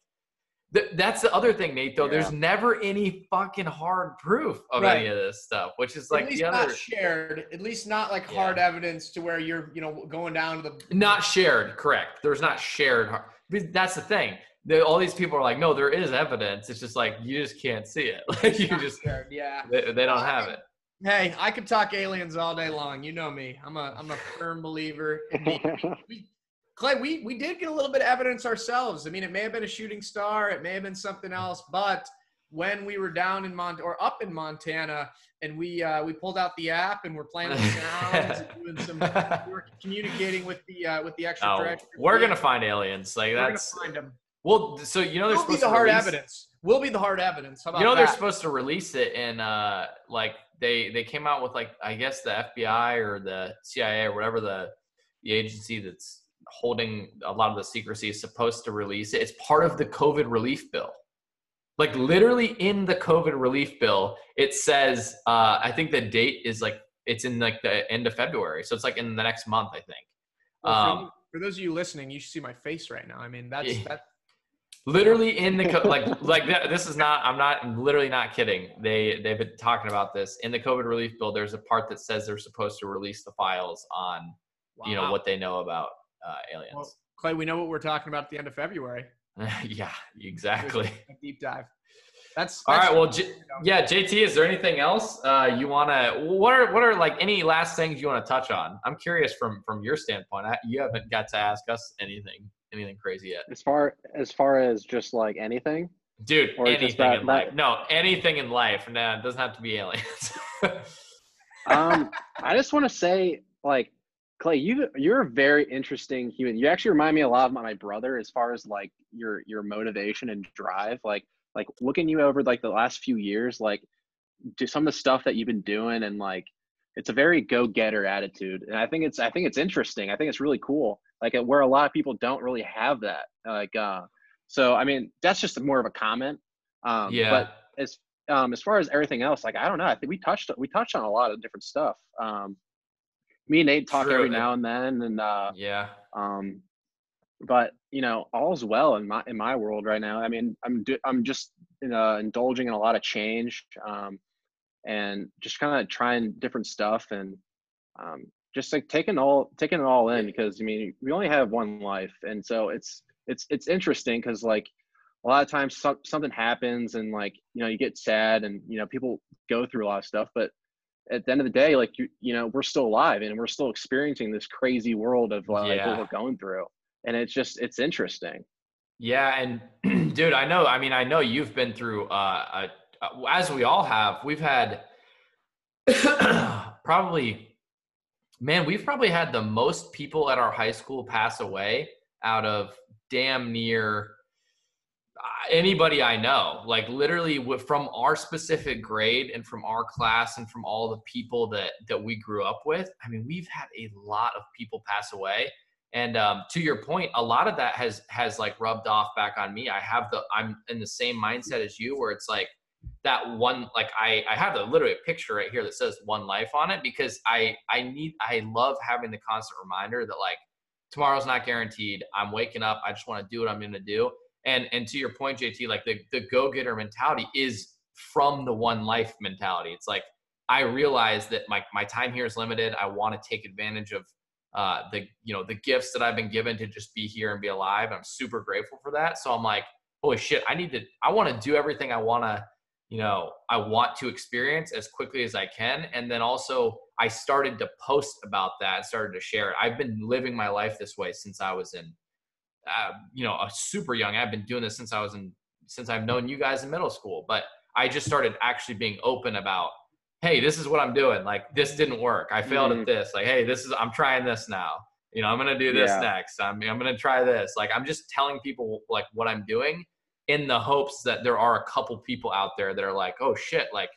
th- That's the other thing, Nate. Though there's never any fucking hard proof of Right. any of this stuff, which is at like least the other not shared. At least not like Yeah. hard evidence to where you're, you know, going down to the. not shared correct there's not shared har- because that's the thing the, all these people are like no there is evidence it's just like you just can't see it like you just shared. Yeah. they, they don't have it Hey, I could talk aliens all day long. You know me. I'm a I'm a firm believer. in the- we, Clay, we we did get a little bit of evidence ourselves. I mean, it may have been a shooting star, it may have been something else, but when we were down in Mont or up in Montana, and we uh, we pulled out the app and we're playing with sounds and doing some we were communicating with the uh, with the oh, we're gonna find aliens like We're gonna that's find them. well so you know they're We'll be supposed the to hard release, evidence. We'll be the hard evidence. How about you know they're supposed to release it and uh like they they came out with like i guess the fbi or the cia or whatever the the agency that's holding a lot of the secrecy is supposed to release it. It's part of the covid relief bill. Like literally in the covid relief bill it says uh i think the date is like it's in like the end of february. So it's like in the next month i think. Well, for, um, you- for those of you listening, you should see my face right now. I mean, that's Yeah. that. literally in the co- like like this is not i'm not I'm literally not kidding. They they've been talking about this. In the covid relief bill there's a part that says they're supposed to release the files on you know what they know about uh, Well, aliens Clay, we know what we're talking about at the end of February. yeah exactly A deep dive. That's, all that's right well J- yeah jt is there anything else uh, you want to what are what are like any last things you want to touch on i'm curious from from your standpoint I, you haven't got to ask us anything anything crazy yet as far as far as just like anything. Dude, Or anything that- in that- life. No, anything in life. No, it doesn't have to be aliens. Um, I just want to say, like, Clay, you you're a very interesting human. You actually remind me a lot of my brother as far as like your your motivation and drive. Like like looking you over like the last few years, like do some of the stuff that you've been doing and like it's a very go-getter attitude. And i think it's i think it's interesting. I think it's really cool. Like where a lot of people don't really have that. Like uh so i mean that's just more of a comment. Um yeah. but as um as far as everything else like i don't know. I think we touched we touched on a lot of different stuff. Um me and nate talk True, every now and then and uh yeah. um but you know all's well in my in my world right now i mean i'm do, i'm just uh, indulging in a lot of change um and just kind of trying different stuff and um just like taking all taking it all in because i mean we only have one life and so it's it's it's interesting because like a lot of times some, something happens and like you know you get sad and you know people go through a lot of stuff but at the end of the day like you you know we're still alive and we're still experiencing this crazy world of like Yeah. what we're going through and it's just it's interesting Yeah, and dude, I know. I mean, I know you've been through. Uh, a, uh, as we all have, we've had probably, man, we've probably had the most people at our high school pass away out of damn near uh, anybody I know. Like literally, from our specific grade and from our class and from all the people that that we grew up with. I mean, we've had a lot of people pass away. And um, to your point, a lot of that has has like rubbed off back on me. I have the I'm in the same mindset as you, where it's like that one like I I have the literally a picture right here that says one life on it because I I need I love having the constant reminder that like tomorrow's not guaranteed. I'm waking up. I just want to do what I'm going to do. And and to your point, JT, like the the go getter mentality is from the one life mentality. It's like I realize that my my time here is limited. I want to take advantage of uh, the you know the gifts that I've been given to just be here and be alive. I'm super grateful for that. So I'm like, holy shit, I need to. I want to do everything I want to. You know, I want to experience as quickly as I can, and then also I started to post about that. Started to share it. I've been living my life this way since I was in, uh, you know, a super young. I've been doing this since I was in since I've known you guys in middle school. But I just started actually being open about hey, this is what I'm doing. Like this didn't work. I failed Mhm. at this. Like, hey, this is I'm trying this now. You know, I'm gonna do this Yeah. next. I'm I'm gonna try this. Like I'm just telling people like what I'm doing in the hopes that there are a couple people out there that are like, oh shit, like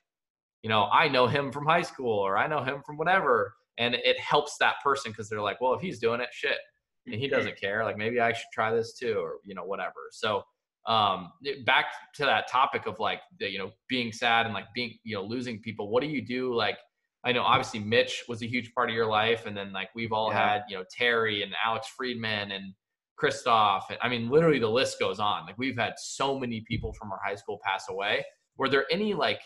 you know, I know him from high school or I know him from whatever. And it helps that person because they're like, well, if he's doing it, shit. And he doesn't care. Like maybe I should try this too, or you know, whatever. So um back to that topic of like the, you know being sad and like being you know losing people what do you do like i know obviously mitch was a huge part of your life and then like we've all Yeah. had you know terry and alex friedman and christoph and i mean literally the list goes on like we've had so many people from our high school pass away were there any like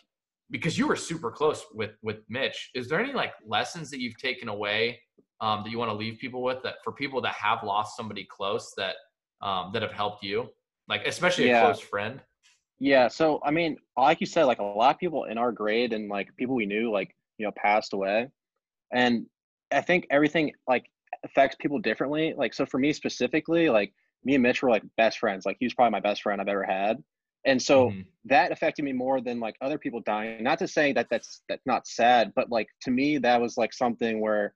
because you were super close with with mitch is there any like lessons that you've taken away um, that you want to leave people with that for people that have lost somebody close that um, that have helped you like especially a close friend Yeah, so I mean, like you said, like a lot of people in our grade and like people we knew, like you know, passed away, and I think everything like affects people differently. Like, so for me specifically, like me and Mitch were like best friends. Like he was probably my best friend I've ever had, and so Mhm. that affected me more than like other people dying. Not to say that that's that's not sad, but like to me that was like something where,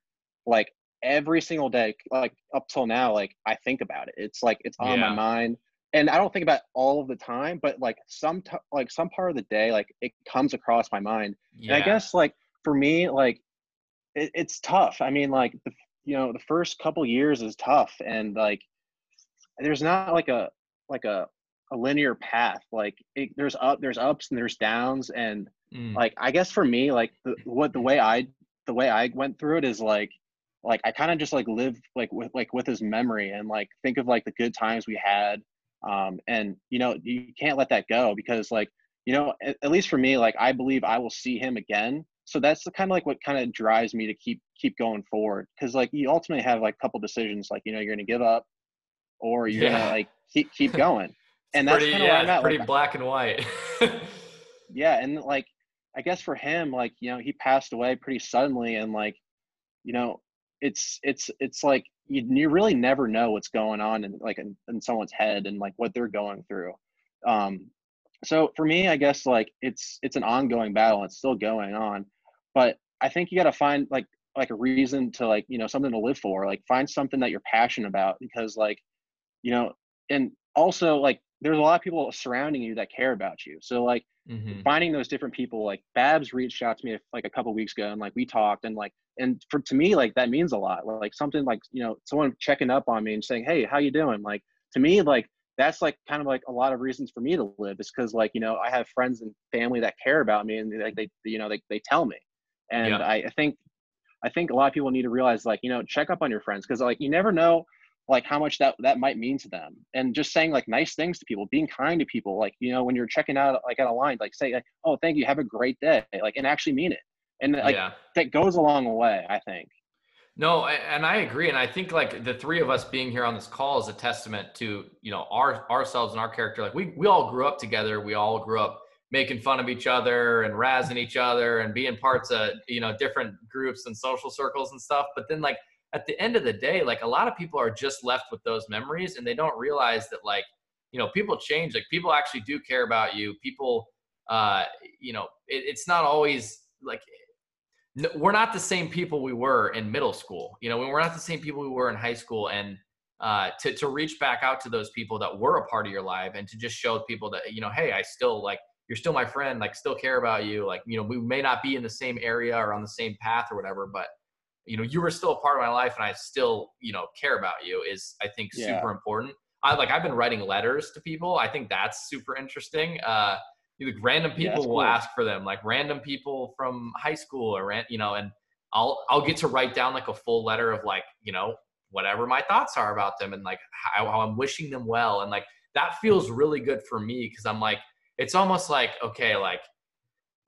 like every single day, like up till now, like I think about it. It's like it's on Yeah. my mind and I don't think about it all of the time, but like some t- like some part of the day, like it comes across my mind. yeah And I guess like for me, like it, it's tough. I mean, like the you know the first couple years is tough, and like there's not like a like a a linear path. Like it, there's up, there's ups and there's downs, and Mm. like I guess for me, like the what the way I the way I went through it is like like I kind of just like live like with like with his memory and like think of like the good times we had um and you know you can't let that go because like you know at, at least for me like I believe I will see him again. So that's the kind of like what kind of drives me to keep keep going forward because like you ultimately have like a couple decisions like you know you're gonna give up or you're Yeah. gonna like keep keep going. And that's pretty, yeah, where at pretty like, black and white. Yeah and like i guess for him like you know he passed away pretty suddenly and like you know it's it's it's like you, you really never know what's going on in like in, in someone's head and like what they're going through. Um so for me i guess like it's it's an ongoing battle it's still going on but i think you got to find like like a reason to like you know something to live for like find something that you're passionate about because like you know and also like there's a lot of people surrounding you that care about you so like Mhm. finding those different people like babs reached out to me like a couple weeks ago and like we talked and like and for to me like that means a lot like something like you know someone checking up on me and saying hey how you doing like to me like that's like kind of like a lot of reasons for me to live is because like you know i have friends and family that care about me and like they you know they, they tell me and Yeah. I, I think i think a lot of people need to realize like you know check up on your friends because like you never know like how much that that might mean to them and just saying like nice things to people being kind to people like you know when you're checking out like at a line like say like oh thank you have a great day like and actually mean it and like yeah that goes a long way i think No, and I agree, and I think like the three of us being here on this call is a testament to you know our ourselves and our character. Like we we all grew up together. We all grew up making fun of each other and razzing each other and being parts of you know different groups and social circles and stuff. But then like at the end of the day, like a lot of people are just left with those memories and they don't realize that like you know people change. Like people actually do care about you. People, uh, you know, it, it's not always like no, we're not the same people we were in middle school. You know, we're not the same people we were in high school. And uh, to to reach back out to those people that were a part of your life, and to just show people that you know, hey, I still like you're still my friend. Like, still care about you. Like, you know, we may not be in the same area or on the same path or whatever, but you know, you were still a part of my life, and I still you know care about you. Is I think Yeah. super important. I like I've been writing letters to people. I think that's super interesting. Uh, like random people that's will cool. ask for them like random people from high school or you know and i'll i'll get to write down like a full letter of like you know whatever my thoughts are about them and like how, how i'm wishing them well and like that feels really good for me because i'm like it's almost like okay like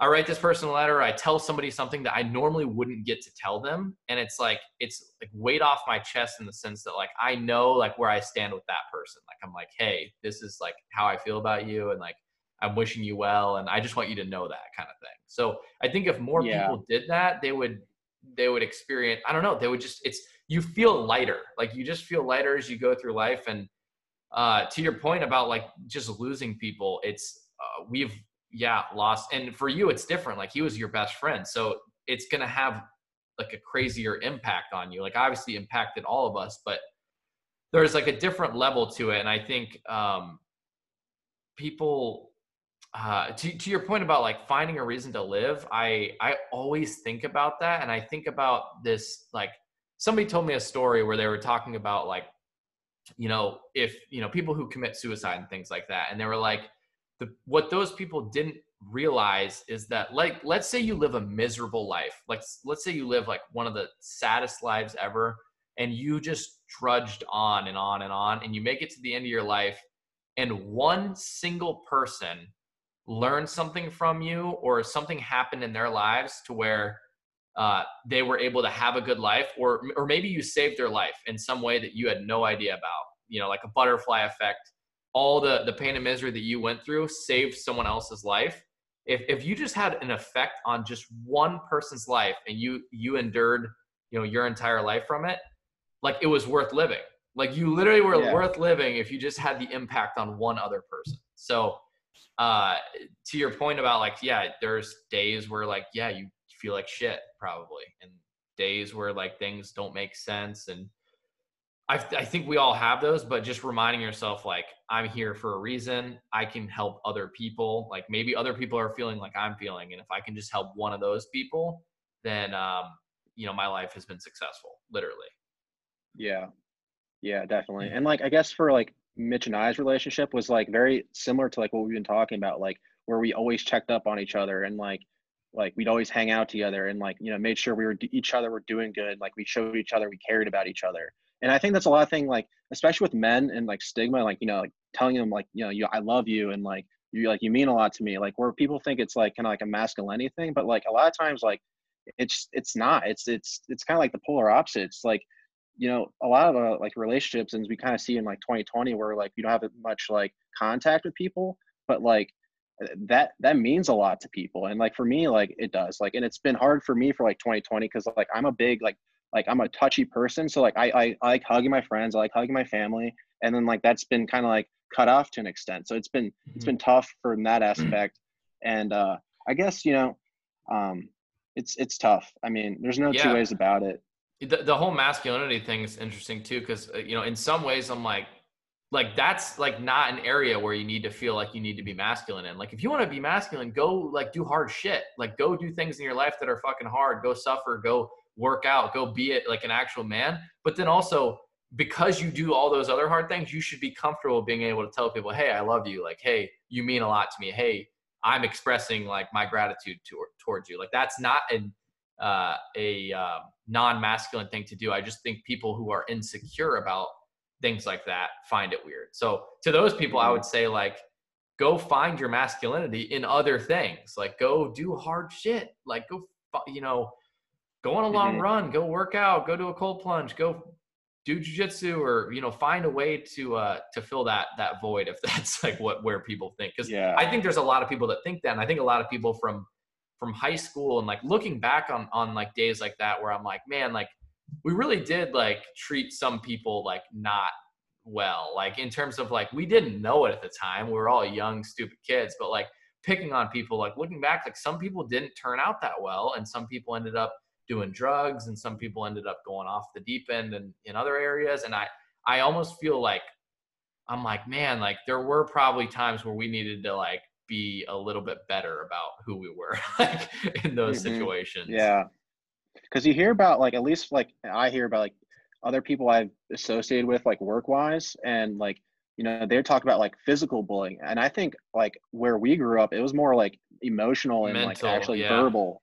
i write this person a letter i tell somebody something that i normally wouldn't get to tell them and it's like it's like weight off my chest in the sense that like i know like where i stand with that person like i'm like hey this is like how i feel about you and like I'm wishing you well, and I just want you to know that kind of thing. So I think if more Yeah. people did that, they would they would experience. I don't know. They would just it's you feel lighter. Like you just feel lighter as you go through life. And uh, to your point about like just losing people, it's uh, we've yeah lost. And for you, it's different. Like he was your best friend, so it's gonna have like a crazier impact on you. Like obviously impacted all of us, but there's like a different level to it. And I think um, people uh, to, to your point about like finding a reason to live i i always think about that and i think about this like somebody told me a story where they were talking about like you know if you know people who commit suicide and things like that and they were like the what those people didn't realize is that like let's say you live a miserable life. Like let's say you live like one of the saddest lives ever and you just trudged on and on and on and you make it to the end of your life and one single person learned something from you or something happened in their lives to where uh, they were able to have a good life or or maybe you saved their life in some way that you had no idea about you know like a butterfly effect all the the pain and misery that you went through saved someone else's life. If if you just had an effect on just one person's life and you you endured you know your entire life from it like it was worth living. Like you literally were yeah. worth living if you just had the impact on one other person. So uh to your point about like yeah there's days where like yeah you feel like shit probably and days where like things don't make sense and I, I think we all have those but just reminding yourself like i'm here for a reason. I can help other people. Like maybe other people are feeling like i'm feeling and if i can just help one of those people then um you know my life has been successful literally. Yeah. Yeah definitely. And like i guess for like mitch and i's relationship was like very similar to like what we've been talking about like where we always checked up on each other and like like we'd always hang out together and like you know made sure we were each other were doing good like we showed each other we cared about each other and i think that's a lot of thing like especially with men and like stigma like you know like telling them like you know you i love you and like you like you mean a lot to me like where people think it's like kind of like a masculinity thing but like a lot of times like it's it's not. It's it's it's kind of like the polar opposite. It's like you know a lot of uh, like relationships and we kind of see in like 2020 where like you don't have much like contact with people but like that that means a lot to people. And like for me like it does. Like and it's been hard for me for like 2020 because like i'm a big like like i'm a touchy person so like I, I i like hugging my friends i like hugging my family and then like that's been kind of like cut off to an extent so it's been mm-hmm. it's been tough from that aspect and uh i guess you know um it's it's tough i mean there's no yeah. two ways about it the, the whole masculinity thing is interesting too because uh, you know in some ways i'm like like that's like not an area where you need to feel like you need to be masculine in. Like if you want to be masculine, go like do hard shit. Like go do things in your life that are fucking hard. Go suffer. Go work out. Go be it like an actual man. But then also because you do all those other hard things, you should be comfortable being able to tell people, "Hey, I love you." Like, "Hey, you mean a lot to me." Hey, I'm expressing like my gratitude to, towards you. Like that's not an uh, a uh, non-masculine thing to do. I just think people who are insecure about things like that find it weird. So to those people, I would say like, go find your masculinity in other things. Like go do hard shit. Like go, you know, go on a long mm-hmm. run, go work out, go do a cold plunge, go do jujitsu or, you know, find a way to, uh, to fill that, that void if that's like what, where people think. Cause yeah. I think there's a lot of people that think that. And I think a lot of people from, from high school and like looking back on, on like days like that, where I'm like, man, like we really did like treat some people like not well like in terms of like we didn't know it at the time we were all young stupid kids but like picking on people like looking back like some people didn't turn out that well and some people ended up doing drugs and some people ended up going off the deep end and in other areas and i i almost feel like i'm like man like there were probably times where we needed to like be a little bit better about who we were like in those mm-hmm. situations yeah because you hear about like at least like I hear about like other people I've associated with like work wise and like you know they talk about like physical bullying and I think like where we grew up it was more like emotional and Mental, like actually yeah. verbal.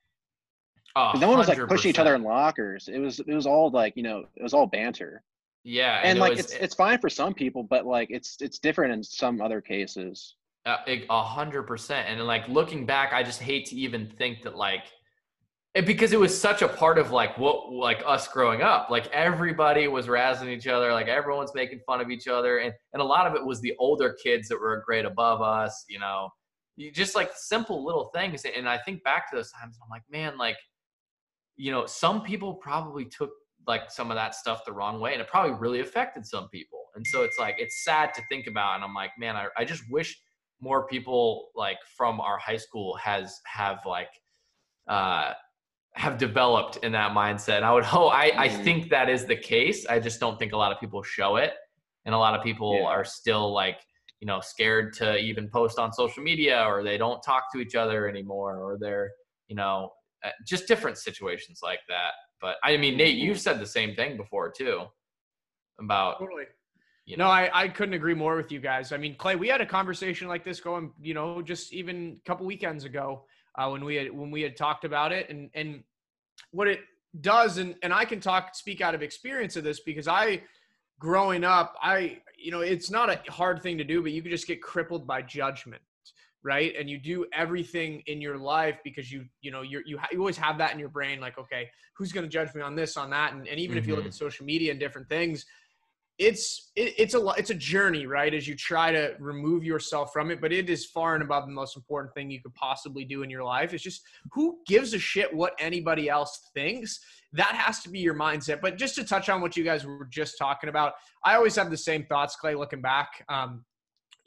Oh, no one was like pushing each other in lockers. It was it was all like you know it was all banter. Yeah, and, and like it was, it's it's fine for some people, but like it's it's different in some other cases. Uh, a hundred percent, and like looking back, I just hate to even think that like and because it was such a part of like what like us growing up. Like everybody was razzing each other. Like everyone's making fun of each other. And and a lot of it was the older kids that were a grade above us you know. You just like simple little things. And i think back to those times i'm like man like you know some people probably took like some of that stuff the wrong way and it probably really affected some people and so it's like it's sad to think about and i'm like man i, I just wish more people like from our high school has have like uh have developed in that mindset. I would hope I, I mm-hmm. think that is the case. I just don't think a lot of people show it. And a lot of people yeah. are still like you know scared to even post on social media or they don't talk to each other anymore or they're you know just different situations like that but i mean nate you've said the same thing before too about Totally. you No, know I, I couldn't agree more with you guys. I mean, Clay, we had a conversation like this going, you know, just even a couple weekends ago uh, when we had when we had talked about it, and and what it does, and and I can talk speak out of experience of this because I, growing up, I you know, it's not a hard thing to do, but you can just get crippled by judgment, right? And you do everything in your life because you you know you're, you ha- you always have that in your brain, like okay, who's going to judge me on this, on that, and, and even if you look at social media and different things it's it, it's a it's a journey right as you try to remove yourself from it but it is far and above the most important thing you could possibly do in your life. It's just who gives a shit what anybody else thinks? That has to be your mindset. But just to touch on what you guys were just talking about i always have the same thoughts clay looking back um,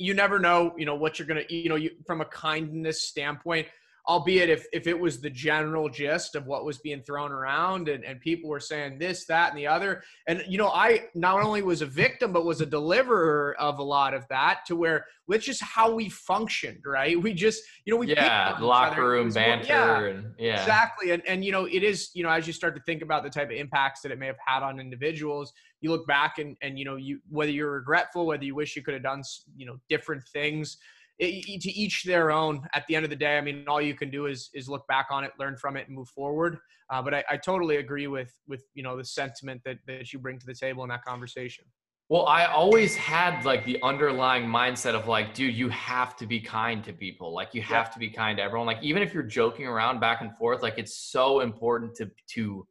you never know you know what you're gonna you know you, from a kindness standpoint albeit if, if it was the general gist of what was being thrown around and, and people were saying this that and the other and you know i not only was a victim but was a deliverer of a lot of that to where which is how we functioned right we just you know we yeah on the each locker. Room banter yeah, and yeah Exactly. And and you know, it is, you know, as you start to think about the type of impacts that it may have had on individuals, you look back and and you know, you whether you're regretful, whether you wish you could have done, you know, different things, it, to each their own. At the end of the day, I mean, all you can do is is look back on it, learn from it, and move forward. Uh, but I, I totally agree with with you know the sentiment that that you bring to the table in that conversation. Well, I always had like the underlying mindset of like, dude, you have to be kind to people. Like you have to be kind to everyone. Like even if you're joking around back and forth, like it's so important to to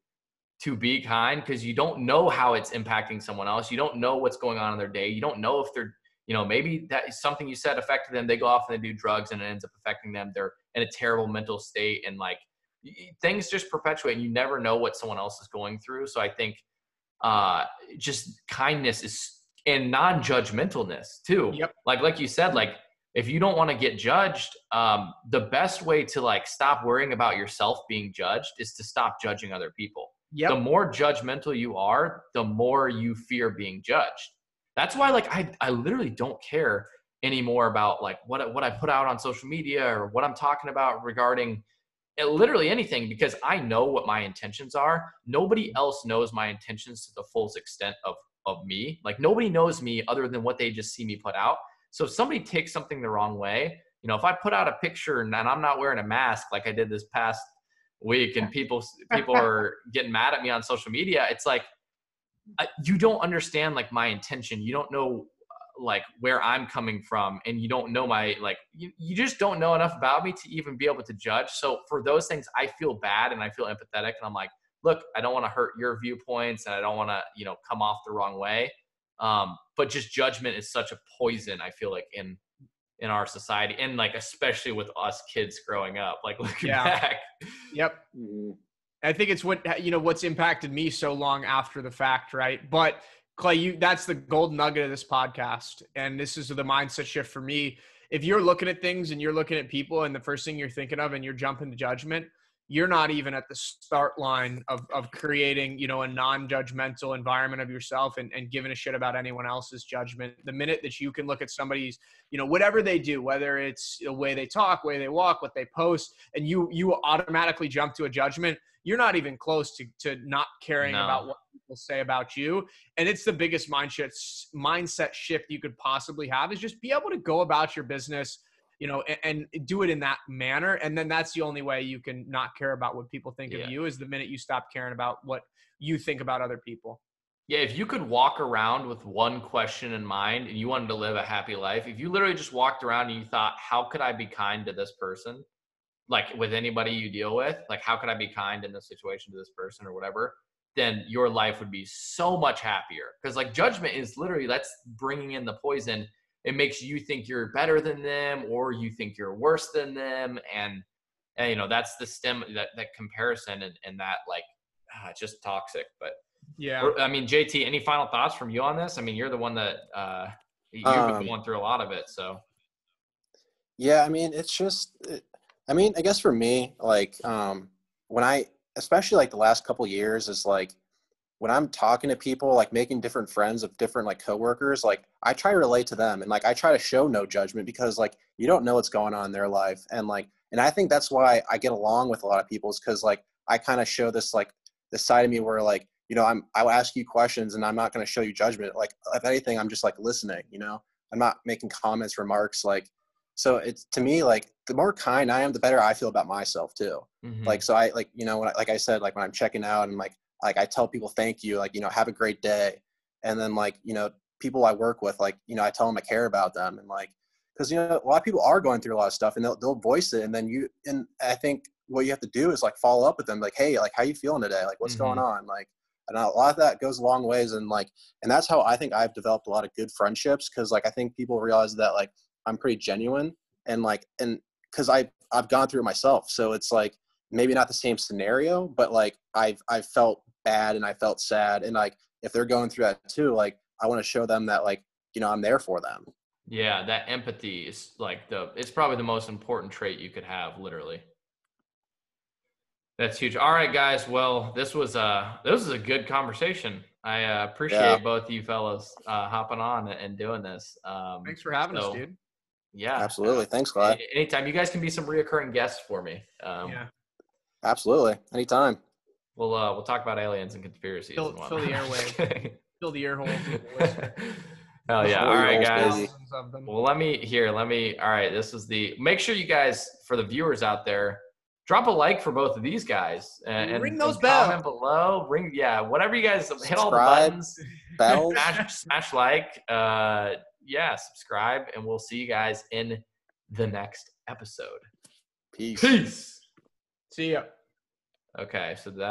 to be kind because you don't know how it's impacting someone else. You don't know what's going on in their day. You don't know if they're, you know, maybe that is something you said affected them. They go off and they do drugs and it ends up affecting them. They're in a terrible mental state and like things just perpetuate and you never know what someone else is going through. So I think uh just kindness is and non-judgmentalness too Yep. like like you said like if you don't want to get judged um the best way to like stop worrying about yourself being judged is to stop judging other people Yep. the more judgmental you are the more you fear being judged that's why like i i literally don't care anymore about like what I- what i put out on social media or what i'm talking about regarding uh, literally anything because I know what my intentions are. Nobody else knows my intentions to the fullest extent of of me. Like nobody knows me other than what they just see me put out. So if somebody takes something the wrong way, you know, if I put out a picture and I'm not wearing a mask like I did this past week and people people are getting mad at me on social media, it's like I- you don't understand like my intention. You don't know uh, like where I'm coming from and you don't know my like you, you just don't know enough about me to even be able to judge. So for those things I feel bad and I feel empathetic and I'm like, look, I don't want to hurt your viewpoints and I don't want to, you know, come off the wrong way. Um, but just judgment is such a poison, I feel like in in our society and like especially with us kids growing up. Like looking Yeah. back. Yep. I think it's what you know what's impacted me so long after the fact, right? But Clay, you that's the gold nugget of this podcast, and this is the mindset shift for me. If you're looking at things and you're looking at people, and the first thing you're thinking of, and you're jumping to judgment, you're not even at the start line of of creating, you know, a non-judgmental environment of yourself and, and giving a shit about anyone else's judgment. The minute that you can look at somebody's, you know, whatever they do, whether it's the way they talk, way they walk, what they post, and you you automatically jump to a judgment, you're not even close to to not caring No. about what people say about you. And it's the biggest mindset mindset shift you could possibly have is just be able to go about your business you know, and, and do it in that manner. And then that's the only way you can not care about what people think Yeah. of you is the minute you stop caring about what you think about other people. Yeah, if you could walk around with one question in mind and you wanted to live a happy life, if you literally just walked around and you thought, how could I be kind to this person? Like with anybody you deal with, like how could I be kind in this situation to this person or whatever? Then your life would be so much happier. Because like judgment is literally that's bringing in the poison. It makes you think you're better than them or you think you're worse than them. And, and you know, that's the stem, that, that comparison and, and that like, ah, it's just toxic. But Yeah. I mean, JT, any final thoughts from you on this? I mean, you're the one that uh, you've been Um, going through a lot of it. So Yeah, I mean, it's just, it, I mean, I guess for me, like, um, when I, especially like the last couple years, is like, when I'm talking to people, like making different friends of different like coworkers, like I try to relate to them and like I try to show no judgment because like you don't know what's going on in their life. And like, and I think that's why I get along with a lot of people is because like I kind of show this like this side of me where like, you know, I'm I'll ask you questions and I'm not going to show you judgment. Like if anything, I'm just like listening, you know. I'm not making comments, remarks like so it's to me like the more kind I am, the better I feel about myself too. Mhm. Like so I like you know when I, like I said like when I'm checking out and like like I tell people thank you like you know have a great day, and then like you know people I work with like you know I tell them I care about them and like because you know a lot of people are going through a lot of stuff and they'll they'll voice it and then you and I think what you have to do is like follow up with them like hey like how you feeling today like what's going on like and a lot of that goes a long ways and like and that's how I think I've developed a lot of good friendships because like I think people realize that like I'm pretty genuine and like and because I I've gone through it myself so it's like maybe not the same scenario but like I've I've felt bad and I felt sad and like if they're going through that too like I want to show them that like you know I'm there for them Yeah, that empathy is like the it's probably the most important trait you could have, literally. That's huge. All right, guys. Well, this was uh this was a good conversation. I uh, appreciate Yeah. both you fellas uh, hopping on and doing this. Um, Thanks for having so, us, dude. Yeah, absolutely thanks A- Clyde Anytime you guys can be some reoccurring guests for me. Um, yeah. absolutely anytime We'll uh, we'll talk about aliens and conspiracies. Fill- and fill the whatnot. airway. Fill the ear holes. with a whisper. Hell yeah! Fill All your right, holes, guys. baby. Thousands of them. Well, let me here. Let me. All right, this is the. Make sure you guys, for the viewers out there, drop a like for both of these guys and, and Ring those and bells. Comment below. Ring, yeah, whatever you guys hit all the buttons. bells Smash, smash like. Uh, yeah, subscribe, and we'll see you guys in the next episode. peace Peace. See ya. Okay, so that.